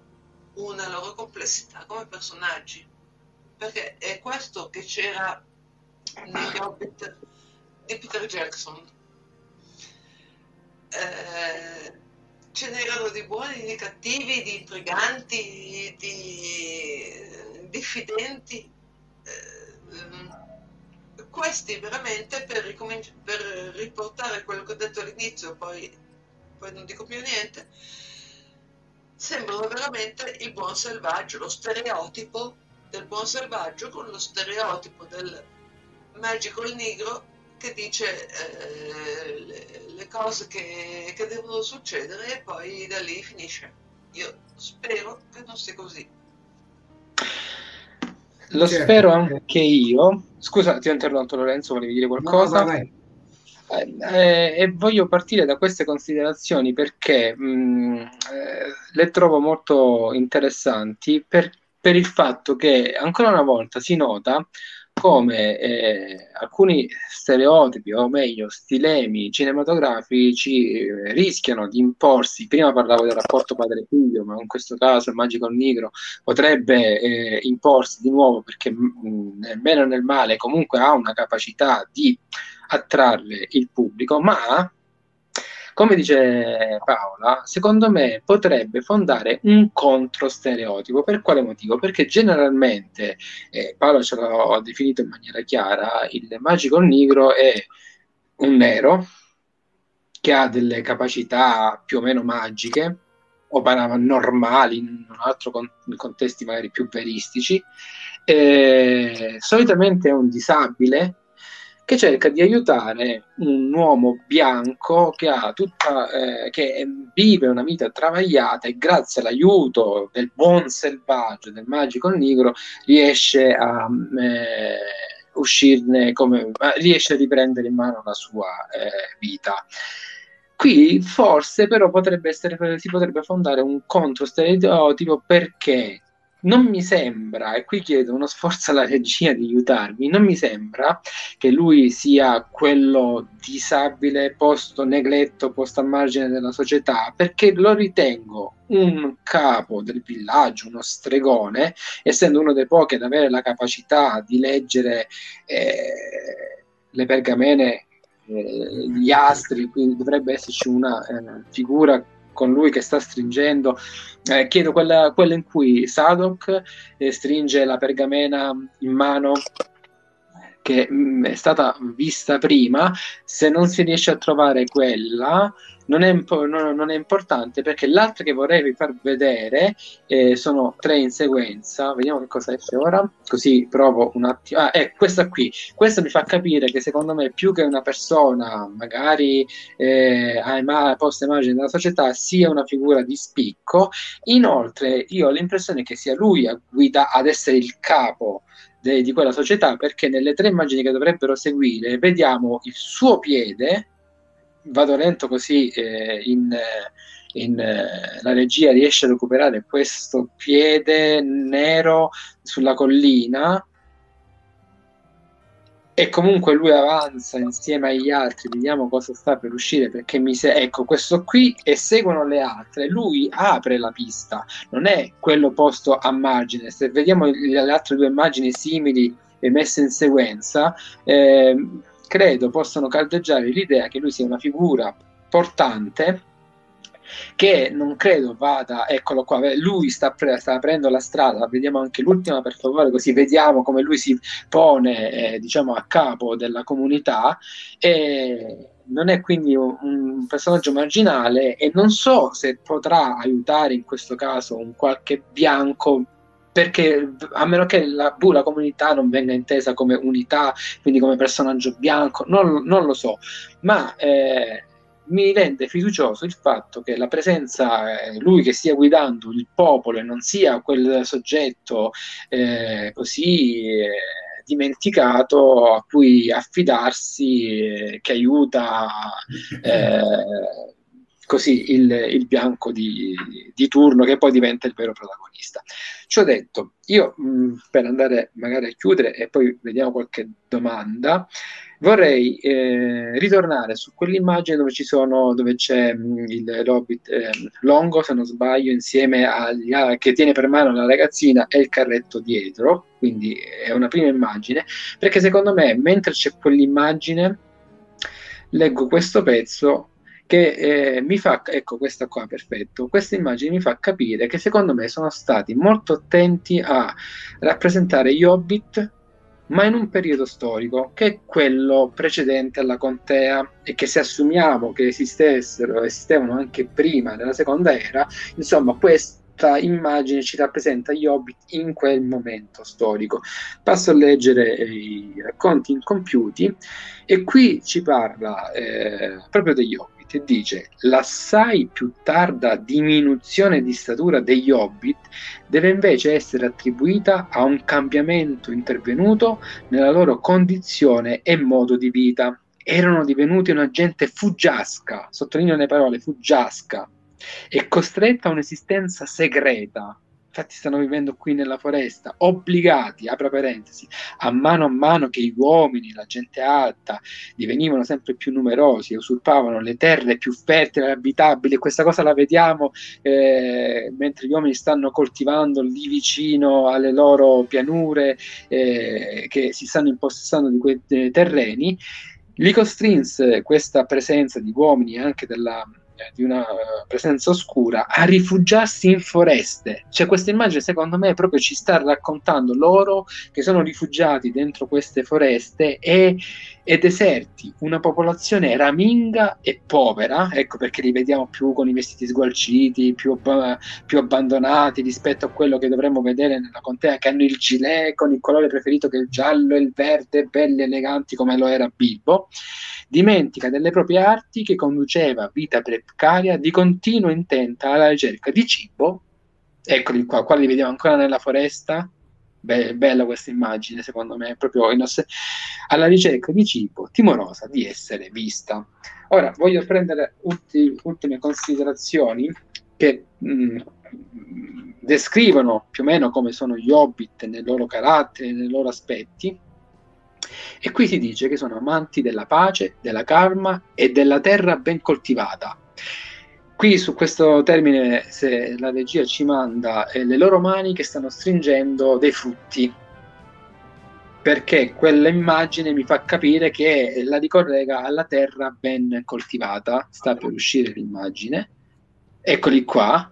una loro complessità come personaggi perché è questo che c'era negli Hobbit di Peter Jackson. Eh, ce n'erano di buoni, di cattivi, di intriganti, di diffidenti. Eh, questi veramente per, per, riportare quello che ho detto all'inizio, poi, poi non dico più niente, sembrano veramente il buon selvaggio, lo stereotipo del buon selvaggio con lo stereotipo del magical negro che dice eh, le, le, cose che, che, devono succedere e poi da lì finisce. Io spero che non sia così. Lo certo. spero anche io. Scusa, ti ho interrotto Lorenzo, volevi dire qualcosa? No, vai, vai. Eh, e voglio partire da queste considerazioni perché mh, mm, eh, le trovo molto interessanti per, per il fatto che ancora una volta si nota come eh, alcuni stereotipi, o meglio, stilemi cinematografici eh, rischiano di imporsi. Prima parlavo del rapporto padre-figlio, ma in questo caso il Magico Negro potrebbe eh, imporsi di nuovo perché mm, nel bene o nel male comunque ha una capacità di attrarre il pubblico, ma come dice Paola, secondo me potrebbe fondare un controstereotipo. Per quale motivo? Perché generalmente, eh, Paola ce l'ha definito in maniera chiara, il magico nigro è un nero che ha delle capacità più o meno magiche o paranormali in un altro con- in contesti magari più veristici. Eh, solitamente è un disabile che cerca di aiutare un uomo bianco che, tutta, eh, che vive una vita travagliata e grazie all'aiuto del buon selvaggio, del magico negro, riesce a eh, uscirne come riesce a riprendere in mano la sua eh, vita. Qui forse però potrebbe essere, si potrebbe fondare un contro stereotipo perché non mi sembra, e qui chiedo uno sforzo alla regia di aiutarmi, non mi sembra che lui sia quello disabile, posto negletto, posto a margine della società, perché lo ritengo un capo del villaggio, uno stregone, essendo uno dei pochi ad avere la capacità di leggere eh, le pergamene eh, gli astri, quindi dovrebbe esserci una eh, figura con lui che sta stringendo. Eh, chiedo quella, quella, in cui Sadok eh, stringe la pergamena in mano che mh, mm, è stata vista prima. Se non si riesce a trovare quella, non è, impo- non, non è, importante perché l'altra che vorrei far vedere eh, sono tre in sequenza. Vediamo che cosa esce ora. Così provo un attimo. Ah, è questa qui. Questa mi fa capire che secondo me, più che una persona, magari eh, a posta immagine della società, sia una figura di spicco. Inoltre, io ho l'impressione che sia lui a guida ad essere il capo di quella società perché nelle tre immagini che dovrebbero seguire vediamo il suo piede vado lento così eh, in, in eh, la regia riesce a recuperare questo piede nero sulla collina e comunque lui avanza insieme agli altri, vediamo cosa sta per uscire perché mi se... ecco questo qui e seguono le altre, lui apre la pista, non è quello posto a margine, se vediamo le altre due immagini simili e messe in sequenza, eh, credo possano caldeggiare l'idea che lui sia una figura portante che non credo vada, eccolo qua, lui sta, pre- sta, aprendo la strada, vediamo anche l'ultima per favore, così vediamo come lui si pone eh, diciamo a capo della comunità e non è quindi un, personaggio marginale e non so se potrà aiutare in questo caso un qualche bianco perché a meno che la, la, comunità non venga intesa come unità, quindi come personaggio bianco, non, non lo so, ma eh, mi rende fiducioso il fatto che la presenza, eh, lui che stia guidando il popolo e non sia quel soggetto eh, così eh, dimenticato a cui affidarsi, eh, che aiuta eh, così il, il bianco di, di, turno che poi diventa il vero protagonista. Ciò detto, io mh, per andare magari a chiudere e poi vediamo qualche domanda, vorrei eh, ritornare su quell'immagine dove sono, dove c'è mh, il Hobbit eh, Longo, se non sbaglio, insieme agli, a, che tiene per mano la ragazzina e il carretto dietro, quindi è una prima immagine, perché secondo me mentre c'è quell'immagine leggo questo pezzo che eh, mi fa, ecco questa qua, perfetto, questa immagine mi fa capire che secondo me sono stati molto attenti a rappresentare gli Hobbit ma in un periodo storico che è quello precedente alla contea e che se assumiamo che esistessero, esistevano anche prima della seconda era, insomma questa immagine ci rappresenta gli Hobbit in quel momento storico. Passo a leggere i racconti incompiuti e qui ci parla eh, proprio degli Hobbit e dice l'assai più tarda diminuzione di statura degli hobbit deve invece essere attribuita a un cambiamento intervenuto nella loro condizione e modo di vita. Erano divenuti una gente fuggiasca, sottolineo le parole fuggiasca, e costretta a un'esistenza segreta, infatti stanno vivendo qui nella foresta, obbligati, apra parentesi, a mano a mano che gli uomini, la gente alta, divenivano sempre più numerosi e usurpavano le terre più fertili e abitabili, e questa cosa la vediamo eh, mentre gli uomini stanno coltivando lì vicino alle loro pianure, eh, che si stanno impossessando di quei terreni, li costrinse questa presenza di uomini anche della di una presenza oscura a rifugiarsi in foreste. Cioè questa immagine secondo me proprio ci sta raccontando loro che sono rifugiati dentro queste foreste e, e deserti, una popolazione raminga e povera, ecco perché li vediamo più con i vestiti sgualciti, più, più abbandonati rispetto a quello che dovremmo vedere nella contea, che hanno il gilet con il colore preferito che è il giallo e il verde, belli eleganti come lo era Bilbo dimentica delle proprie arti che conduceva vita precaria di continuo intenta alla ricerca di cibo. Eccoli qua, qua li vediamo ancora nella foresta. Be- bella questa immagine, secondo me, proprio oss- alla ricerca di cibo, timorosa di essere vista. Ora voglio prendere ulti- ultime considerazioni che mh, mm, descrivono più o meno come sono gli hobbit nei loro caratteri, nei loro aspetti e qui si dice che sono amanti della pace, della calma e della terra ben coltivata. Qui su questo termine, se la regia ci manda, eh, le loro mani che stanno stringendo dei frutti, perché quella immagine mi fa capire che la ricollega alla terra ben coltivata. Sta per uscire l'immagine. Eccoli qua,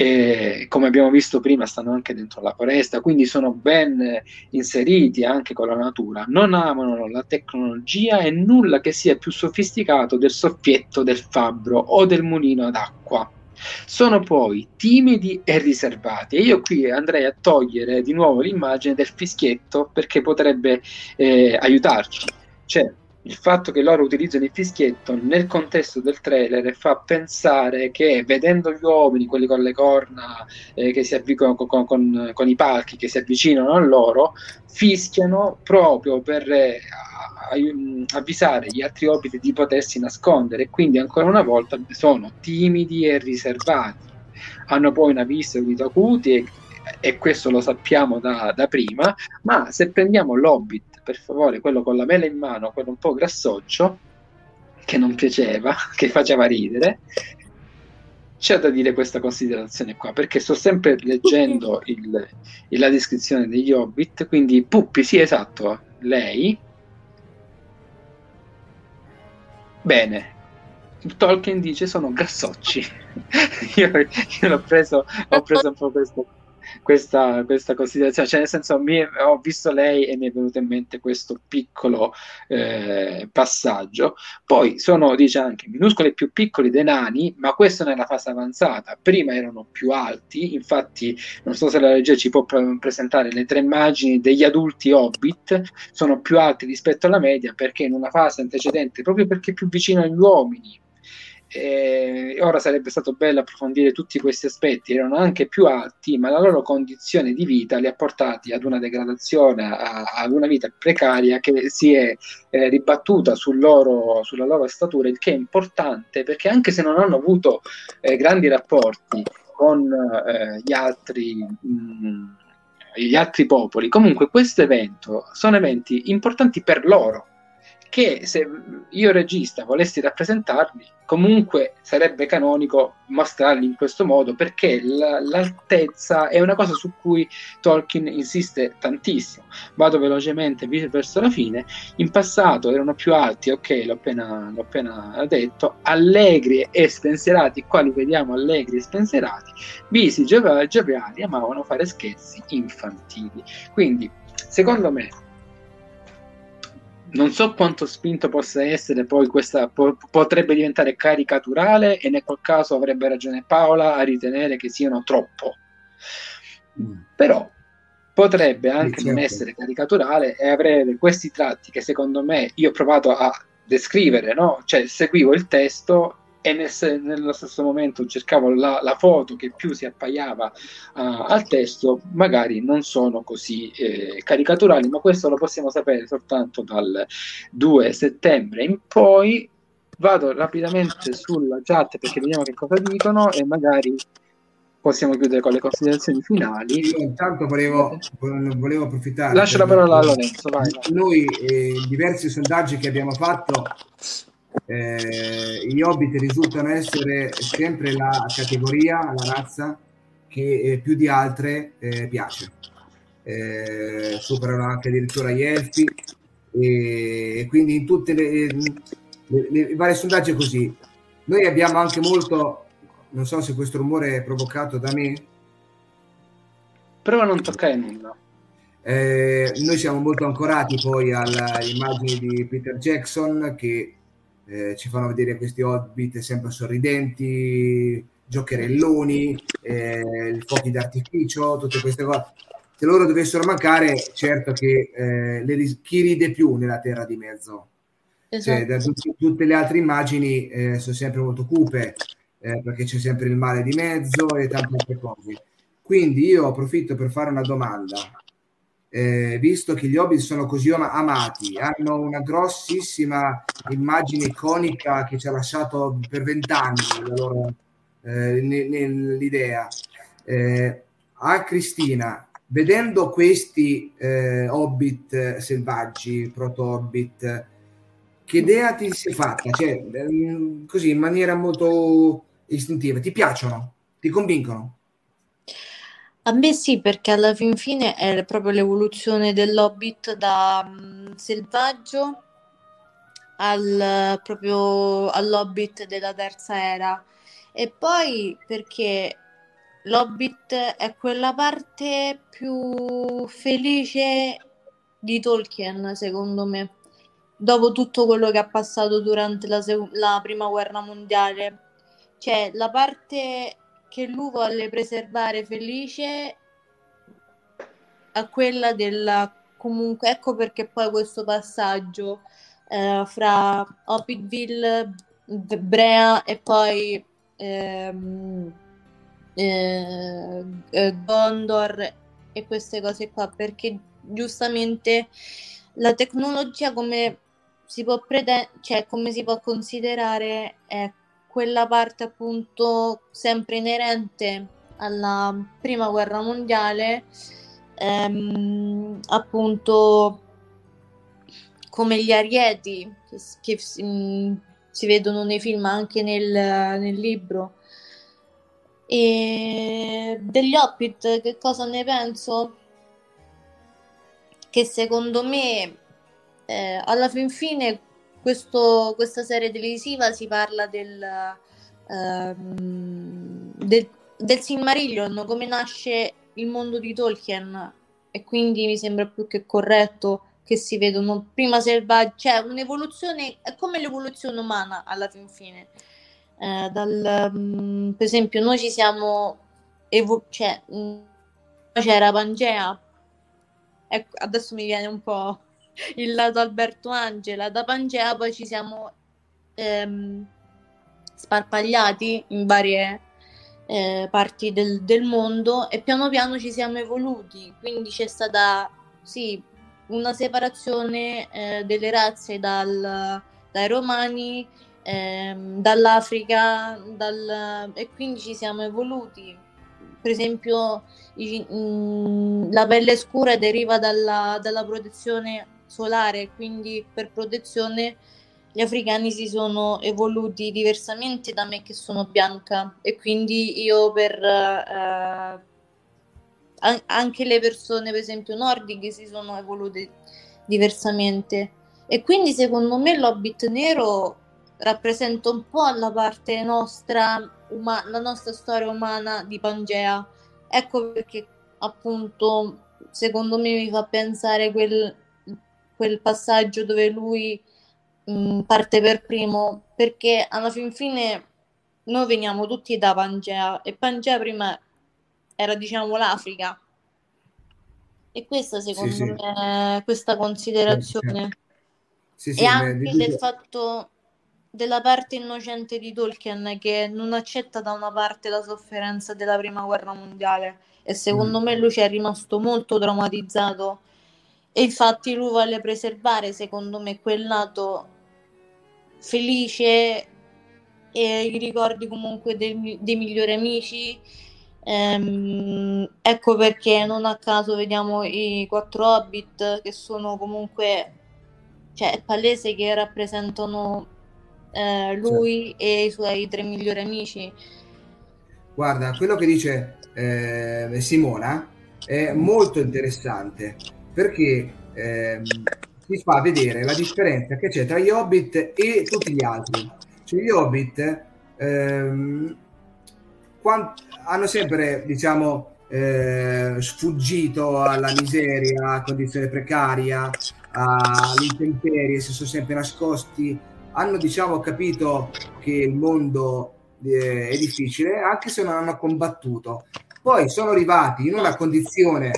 e come abbiamo visto prima stanno anche dentro la foresta, quindi sono ben inseriti anche con la natura, non amano la tecnologia e nulla che sia più sofisticato del soffietto del fabbro o del mulino ad acqua. Sono poi timidi e riservati e io qui andrei a togliere di nuovo l'immagine del fischietto perché potrebbe eh, aiutarci. Cioè, il fatto che loro utilizzano il fischietto nel contesto del trailer fa pensare che vedendo gli uomini, quelli con le corna eh, che si avvicinano con, con, con, i palchi che si avvicinano a loro, fischiano proprio per eh, avvisare gli altri obbiti di potersi nascondere quindi ancora una volta sono timidi e riservati. Hanno poi una vista udito acuti e, e questo lo sappiamo da, da prima, ma se prendiamo l'Hobbit per favore, quello con la mela in mano, quello un po' grassoccio, che non piaceva, che faceva ridere, c'è da dire questa considerazione qua, perché sto sempre leggendo il, la descrizione degli Hobbit, quindi Puppi, sì esatto, lei. Bene, Tolkien dice sono grassocci. io, io l'ho preso, ho preso un po' questo questa, questa considerazione, cioè nel senso mi, ho visto lei e mi è venuto in mente questo piccolo eh, passaggio. Poi sono, dice anche, minuscoli e più piccoli dei nani, ma questo nella fase avanzata. Prima erano più alti, infatti non so se la legge ci può pre- presentare le tre immagini degli adulti hobbit, sono più alti rispetto alla media perché in una fase antecedente, proprio perché più vicino agli uomini, e ora sarebbe stato bello approfondire tutti questi aspetti, erano anche più alti, ma la loro condizione di vita li ha portati ad una degradazione, a, ad una vita precaria che si è eh, ribattuta sul loro, sulla loro statura, il che è importante perché anche se non hanno avuto eh, grandi rapporti con eh, gli altri... Mh, mm, gli altri popoli, comunque questo evento sono eventi importanti per loro, che se io regista volessi rappresentarli, comunque sarebbe canonico mostrarli in questo modo perché l- l'altezza è una cosa su cui Tolkien insiste tantissimo. Vado velocemente verso la fine. In passato erano più alti, ok, l'ho appena, l'ho appena detto, allegri e spensierati, qua li vediamo allegri e spensierati, visi gioviali, amavano fare scherzi infantili. Quindi, secondo me, non so quanto spinto possa essere poi questa po- potrebbe diventare caricaturale e nel qual caso avrebbe ragione Paola a ritenere che siano troppo mm. però potrebbe anche non essere caricaturale e avere questi tratti che secondo me io ho provato a descrivere no? cioè seguivo il testo e nel, nello stesso momento cercavo la, la, foto che più si appaiava uh, al testo, magari non sono così eh, caricaturali, ma questo lo possiamo sapere soltanto dal 2 settembre in poi. Vado rapidamente sulla chat perché vediamo che cosa dicono e magari possiamo chiudere con le considerazioni finali. Io intanto volevo, volevo approfittare. Lascio la parola a Lorenzo. Vai. Noi, eh, diversi sondaggi che abbiamo fatto, eh, gli hobbit risultano essere sempre la categoria, la razza che eh, più di altre eh, piace. Eh, superano anche addirittura gli elfi e, e quindi in tutte le, le, le, le varie sondaggi è così. Noi abbiamo anche molto, non so se questo rumore è provocato da me. Prova a non toccare nulla. Eh, noi siamo molto ancorati poi alle immagini di Peter Jackson che eh, ci fanno vedere questi hobbit sempre sorridenti, giocherelloni, eh, fuochi d'artificio, tutte queste cose. Se loro dovessero mancare, certo che eh, le, chi ride più nella terra di mezzo? Cioè, esatto. Cioè, tutte, tutte, le altre immagini eh, sono sempre molto cupe, eh, perché c'è sempre il male di mezzo e tante altre cose. Quindi io approfitto per fare una domanda. Eh, visto che gli Hobbit sono così amati, hanno una grossissima immagine iconica che ci ha lasciato per vent'anni eh, nell'idea. Eh, a Cristina, vedendo questi eh, Hobbit selvaggi, proto-Hobbit, che idea ti sei fatta? Cioè, ehm, così in maniera molto istintiva, ti piacciono? Ti convincono? A me sì, perché alla fin fine è proprio l'evoluzione dell'Hobbit da um, selvaggio al, proprio all'Hobbit della terza era. E poi perché l'Hobbit è quella parte più felice di Tolkien, secondo me dopo tutto quello che ha passato durante la, sec- la prima guerra mondiale. Cioè, la parte che lui volle preservare felice a quella della comunque ecco perché poi questo passaggio eh, fra Hobbitville, Brea e poi ehm, eh, eh, Gondor e queste cose qua perché giustamente la tecnologia come si può pretendere, cioè come si può considerare è quella parte appunto sempre inerente alla prima guerra mondiale, ehm, appunto come gli arieti che, che si, mm, si, vedono nei film anche nel, nel libro. E degli Hobbit, che cosa ne penso? Che secondo me eh, alla fin fine questo, questa serie televisiva si parla del, ehm, del, del Silmarillion, come nasce il mondo di Tolkien e quindi mi sembra più che corretto che si vedono prima selvaggi, cioè un'evoluzione, è come l'evoluzione umana alla fin fine. Eh, dal, um, per esempio noi ci siamo, evo- cioè, um, c'era Pangea, ecco, adesso mi viene un po' il lato Alberto Angela, da Pangea poi ci siamo ehm, sparpagliati in varie eh, parti del, del, mondo e piano piano ci siamo evoluti, quindi c'è stata sì, una separazione eh, delle razze dal, dai romani, ehm, dall'Africa dal, e quindi ci siamo evoluti. Per esempio, mm, la pelle scura deriva dalla, dalla protezione solare, quindi per protezione gli africani si sono evoluti diversamente da me che sono bianca e quindi io per eh, anche le persone per esempio nordiche si sono evolute diversamente. E quindi secondo me l'hobbit nero rappresenta un po' la parte nostra uma- la nostra storia umana di Pangea. Ecco perché appunto secondo me mi fa pensare quel quel passaggio dove lui mh, mm, parte per primo, perché alla fin fine noi veniamo tutti da Pangea e Pangea prima era diciamo l'Africa. E questa secondo sì, me, sì. questa considerazione. Sì, e anche del fatto della parte innocente di Tolkien che non accetta da una parte la sofferenza della prima guerra mondiale e secondo mm. me lui ci è rimasto molto traumatizzato e infatti lui vuole preservare, secondo me, quel lato felice e i ricordi comunque dei, dei migliori amici. Ehm, ecco perché non a caso vediamo i quattro Hobbit che sono comunque, cioè è palese che rappresentano eh, lui sì. e i suoi tre migliori amici. Guarda, quello che dice eh, Simona è molto interessante perché ehm, si fa vedere la differenza che c'è tra gli Hobbit e tutti gli altri. Cioè gli Hobbit ehm, quant- hanno sempre, diciamo, eh, sfuggito alla miseria, a condizione precaria, all'intemperie, si sono sempre nascosti, hanno diciamo capito che il mondo eh, è difficile, anche se non hanno combattuto. Poi sono arrivati in una condizione,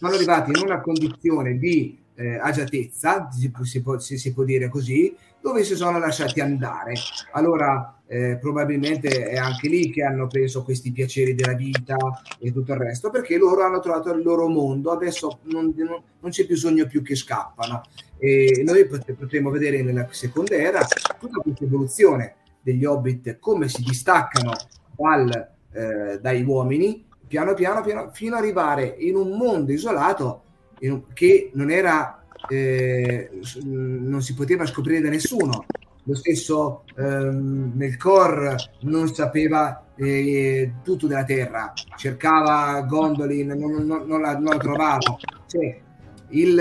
sono arrivati in una condizione di eh, agiatezza, si, si, può, si, può dire così, dove si sono lasciati andare. Allora eh, probabilmente è anche lì che hanno preso questi piaceri della vita e tutto il resto, perché loro hanno trovato il loro mondo, adesso non, non, non c'è bisogno più che scappano. E noi potremo vedere nella seconda era tutta questa evoluzione degli hobbit, come si distaccano dal, eh, dai uomini, piano piano, piano fino ad arrivare in un mondo isolato un, che non era eh, non si poteva scoprire da nessuno lo stesso ehm, Melkor non sapeva eh, tutto della terra, cercava Gondolin, non, non, non, la, non la, trovava. Cioè, il,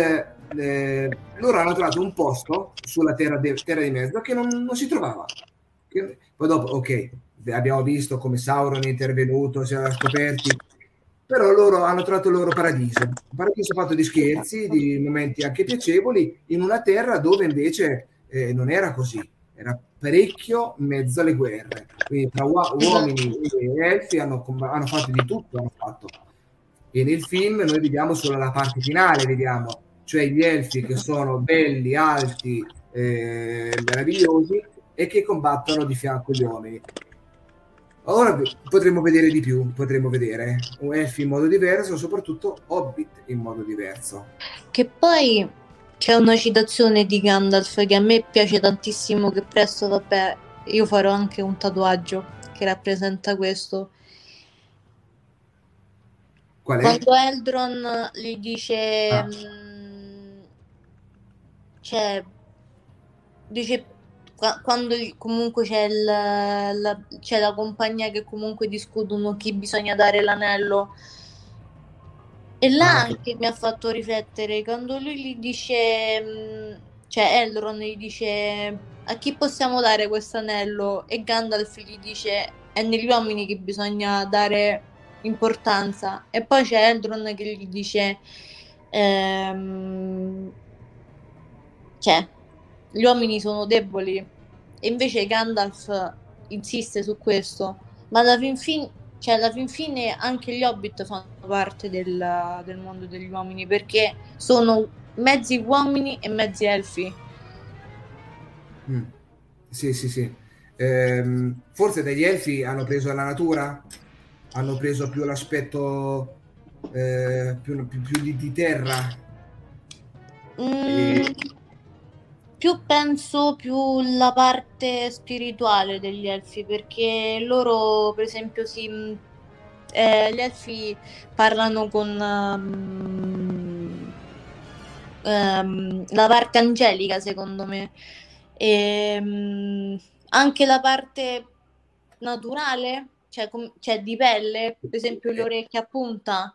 eh, loro hanno trovato un posto sulla terra, de, terra di mezzo che non, si trovava. Che, poi dopo, ok, abbiamo visto come Sauron è intervenuto, si era scoperti, però loro hanno trovato il loro paradiso, un paradiso fatto di scherzi, di momenti anche piacevoli, in una terra dove invece eh, non era così, era parecchio mezzo alle guerre. Quindi tra uomini e elfi hanno, hanno fatto di tutto, hanno fatto. E nel film noi vediamo solo la parte finale, vediamo, cioè gli elfi che sono belli, alti, eh, meravigliosi e che combattono di fianco agli uomini. Ora potremmo vedere di più, potremmo vedere un elfi in modo diverso, soprattutto hobbit in modo diverso. Che poi c'è una citazione di Gandalf che a me piace tantissimo, che presto, vabbè, io farò anche un tatuaggio che rappresenta questo. Qual è? Quando Eldron gli dice... Ah. Mh, mm, cioè, dice quando comunque c'è, il, la, c'è la compagnia che comunque discutono chi bisogna dare l'anello. E là ah, anche mi ha fatto riflettere quando lui gli dice, mm, cioè Elrond gli dice a chi possiamo dare questo anello? E Gandalf gli dice è negli uomini che bisogna dare importanza. E poi c'è Elrond che gli dice ehm, cioè gli uomini sono deboli e invece Gandalf insiste su questo ma alla fin fine cioè alla fin fine anche gli hobbit fanno parte del, del mondo degli uomini perché sono mezzi uomini e mezzi elfi. Mm. Sì, sì, sì. Ehm, forse degli elfi hanno preso la natura, hanno preso più l'aspetto eh, più, più, più di, di, terra. Mm, e... Più penso più la parte spirituale degli elfi, perché loro, per esempio, si eh, gli elfi parlano con um, um, la parte angelica, secondo me. E, um, anche la parte naturale, cioè, com- cioè, di pelle, per esempio le orecchie a punta,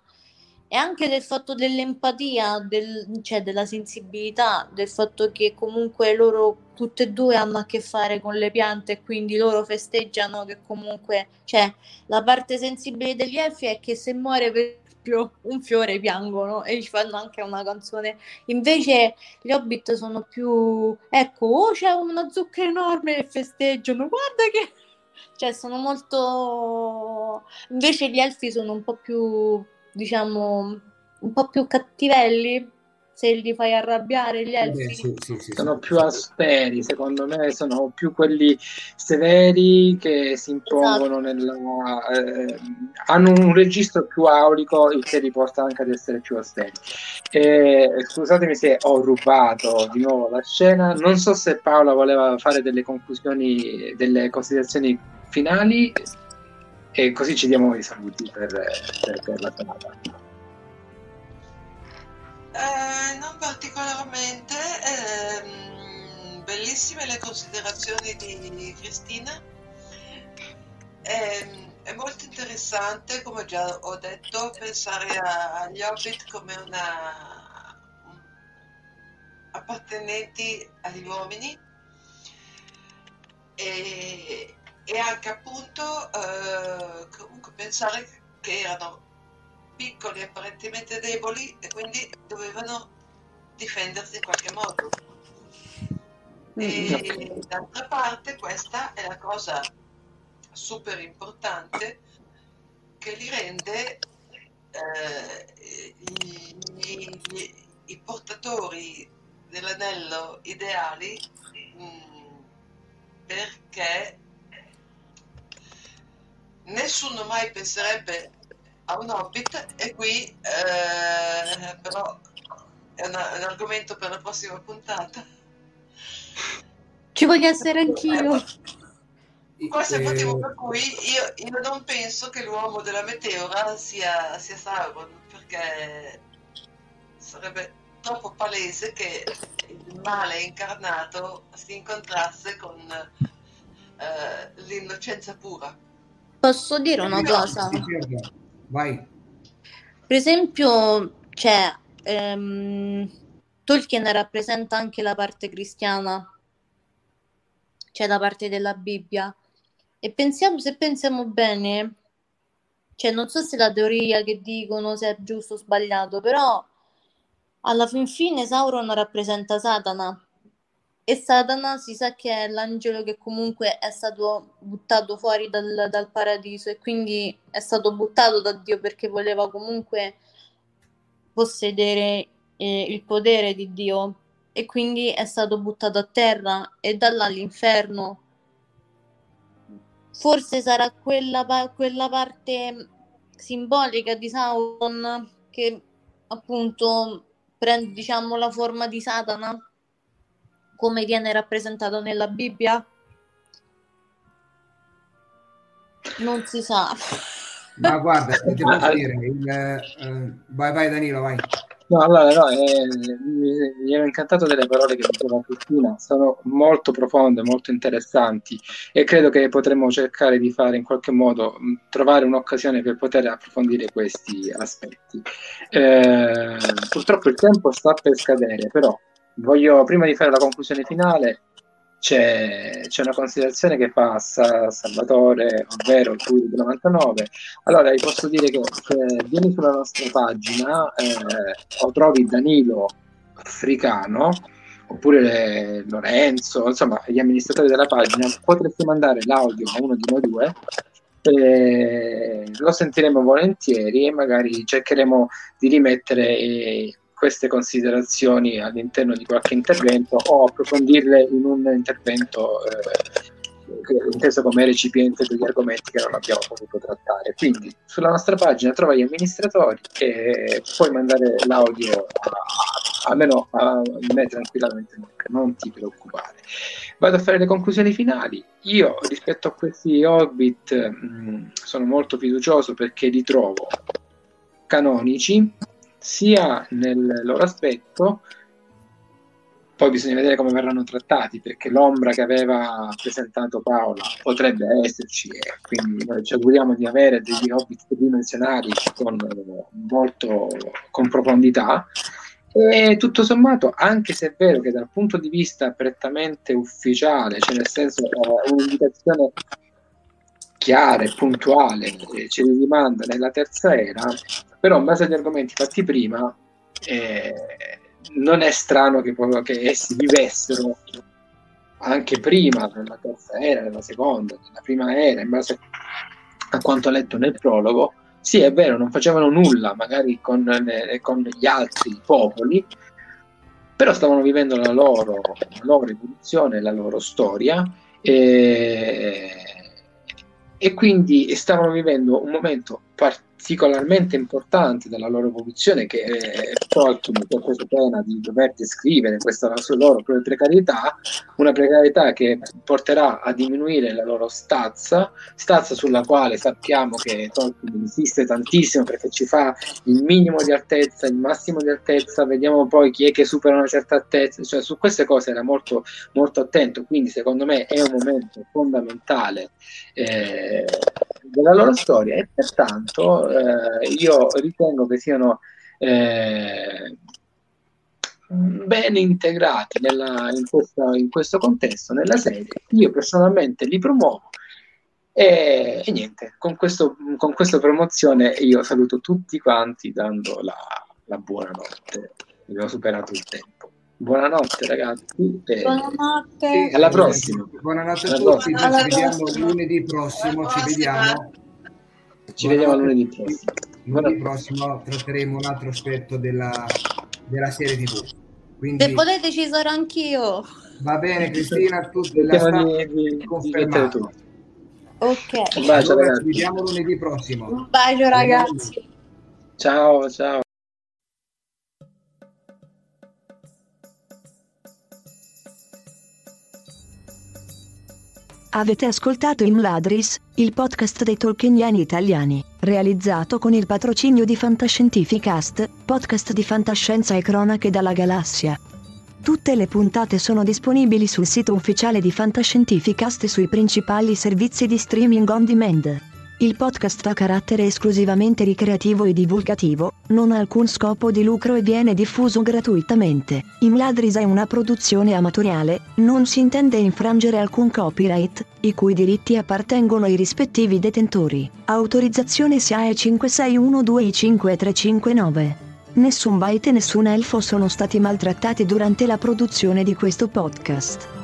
e anche del fatto dell'empatia, del, cioè della sensibilità, del fatto che comunque loro tutte e due hanno a che fare con le piante e quindi loro festeggiano che comunque, cioè la parte sensibile degli elfi è che se muore per un fiore piangono e ci fanno anche una canzone. Invece gli hobbit sono più, ecco, oh c'è una zucca enorme e festeggiano, guarda che... Cioè sono molto... Invece gli elfi sono un po' più diciamo, un po' più cattivelli se li fai arrabbiare gli elfi. Beh, sì, sì, sì, sono più asperi, secondo me sono più quelli severi che si impongono esatto. nella, eh, hanno un registro più aulico il che li porta anche ad essere più asperi. Eh, scusatemi se ho rubato di nuovo la scena, non so se Paola voleva fare delle conclusioni, delle considerazioni finali e così ci diamo i saluti per, per, per la serata. Eh, non particolarmente, eh, bellissime le considerazioni di Cristina. Eh, è molto interessante, come già ho detto, pensare agli Hobbit come una appartenenti agli uomini e e anche appunto eh, comunque pensare che erano piccoli apparentemente deboli e quindi dovevano difendersi in qualche modo. E d'altra parte questa è la cosa super importante che li rende eh, i, i, i, portatori dell'anello ideali mh, mm, perché nessuno mai penserebbe a un hobbit e qui eh, però è, una, è, un argomento per la prossima puntata. Ci voglio essere anch'io. Questo è il motivo per cui io, io, non penso che l'uomo della meteora sia, sia Sauron perché sarebbe troppo palese che il male incarnato si incontrasse con eh, l'innocenza pura Posso dire una cosa? Vai. Per esempio, cioè, ehm, Tolkien rappresenta anche la parte cristiana, cioè la parte della Bibbia. E pensiamo, se pensiamo bene, cioè non so se la teoria che dicono se è giusto o sbagliato, però alla fin fine Sauron rappresenta Satana e Satana si sa che è l'angelo che comunque è stato buttato fuori dal, dal paradiso e quindi è stato buttato da Dio perché voleva comunque possedere eh, il potere di Dio e quindi è stato buttato a terra e da là all'inferno. Forse sarà quella, quella parte simbolica di Sauron che appunto prende diciamo la forma di Satana come viene rappresentato nella Bibbia? Non si sa. Ma guarda, ti posso dire, il, uh, vai, vai Danilo, vai. No, allora, no, eh, mi, mi ero incantato delle parole che diceva Cristina, sono molto profonde, molto interessanti e credo che potremmo cercare di fare in qualche modo, mh, trovare un'occasione per poter approfondire questi aspetti. Eh, purtroppo il tempo sta per scadere, però voglio, prima di fare la conclusione finale, c'è, c'è una considerazione che fa Sa, Salvatore, ovvero tu del 99. Allora, vi posso dire che se vieni sulla nostra pagina eh, o trovi Danilo Africano oppure Lorenzo, insomma, gli amministratori della pagina, potresti mandare l'audio a uno di noi due. Eh, lo sentiremo volentieri e magari cercheremo di rimettere eh, queste considerazioni all'interno di qualche intervento o approfondirle in un intervento eh, inteso come recipiente degli argomenti che non abbiamo potuto trattare. Quindi sulla nostra pagina trova gli amministratori e puoi mandare l'audio a, almeno a me tranquillamente, non ti preoccupare. Vado a fare le conclusioni finali. Io rispetto a questi Hobbit mh, sono molto fiducioso perché li trovo canonici sia nel loro aspetto, poi bisogna vedere come verranno trattati, perché l'ombra che aveva presentato Paola potrebbe esserci e quindi noi ci auguriamo di avere degli hobbit tridimensionali con, molto, con profondità. E tutto sommato, anche se è vero che dal punto di vista prettamente ufficiale, cioè nel senso eh, un'indicazione chiara e puntuale ce li rimanda nella terza era, però in base agli argomenti fatti prima eh, non è strano che, che, essi vivessero anche prima della terza era, della seconda, della prima era, in base a quanto letto nel prologo. Sì, è vero, non facevano nulla magari con, eh, con gli altri popoli, però stavano vivendo la loro, la loro evoluzione, la loro storia. E, e quindi stavano vivendo un momento particolare particolarmente importante della loro evoluzione che è Tolkien ha preso pena di dover descrivere questa loro precarietà, una precarietà che porterà a diminuire la loro stazza, stazza sulla quale sappiamo che Tolkien insiste tantissimo perché ci fa il minimo di altezza, il massimo di altezza, vediamo poi chi è che supera una certa altezza, cioè su queste cose era molto, molto attento, quindi secondo me è un momento fondamentale eh, della loro storia e pertanto eh, io ritengo che siano eh, ben integrati nella, in, questa, in, questo contesto, nella serie. Io personalmente li promuovo E, e niente, con, questo, con questa promozione io saluto tutti quanti dando la, la buonanotte. Abbiamo superato il tempo. Buonanotte ragazzi. E Buonanotte. alla prossima. Buonanotte a tutti, ci vediamo lunedì prossimo, ci vediamo. Ci vediamo lunedì prossimo. Lunedì prossimo tratteremo un altro aspetto della, della serie TV. Quindi Se volete ci sarò anch'io. va bene Cristina, tutti la stampa confermato. Ok. Un bacio Allora, ci vediamo lunedì prossimo. Un bacio ragazzi. Ciao, ciao. Avete ascoltato il Mladris, il podcast dei tolkieniani italiani, realizzato con il patrocinio di Fantascientificast, podcast di fantascienza e cronache dalla galassia. Tutte le puntate sono disponibili sul sito ufficiale di Fantascientificast e sui principali servizi di streaming on demand. Il podcast ha carattere esclusivamente ricreativo e divulgativo, non ha alcun scopo di lucro e viene diffuso gratuitamente. Imladris è una produzione amatoriale, non si intende infrangere alcun copyright, i cui diritti appartengono ai rispettivi detentori. Autorizzazione SIAE 56125359. Nessun byte e nessun elfo sono stati maltrattati durante la produzione di questo podcast.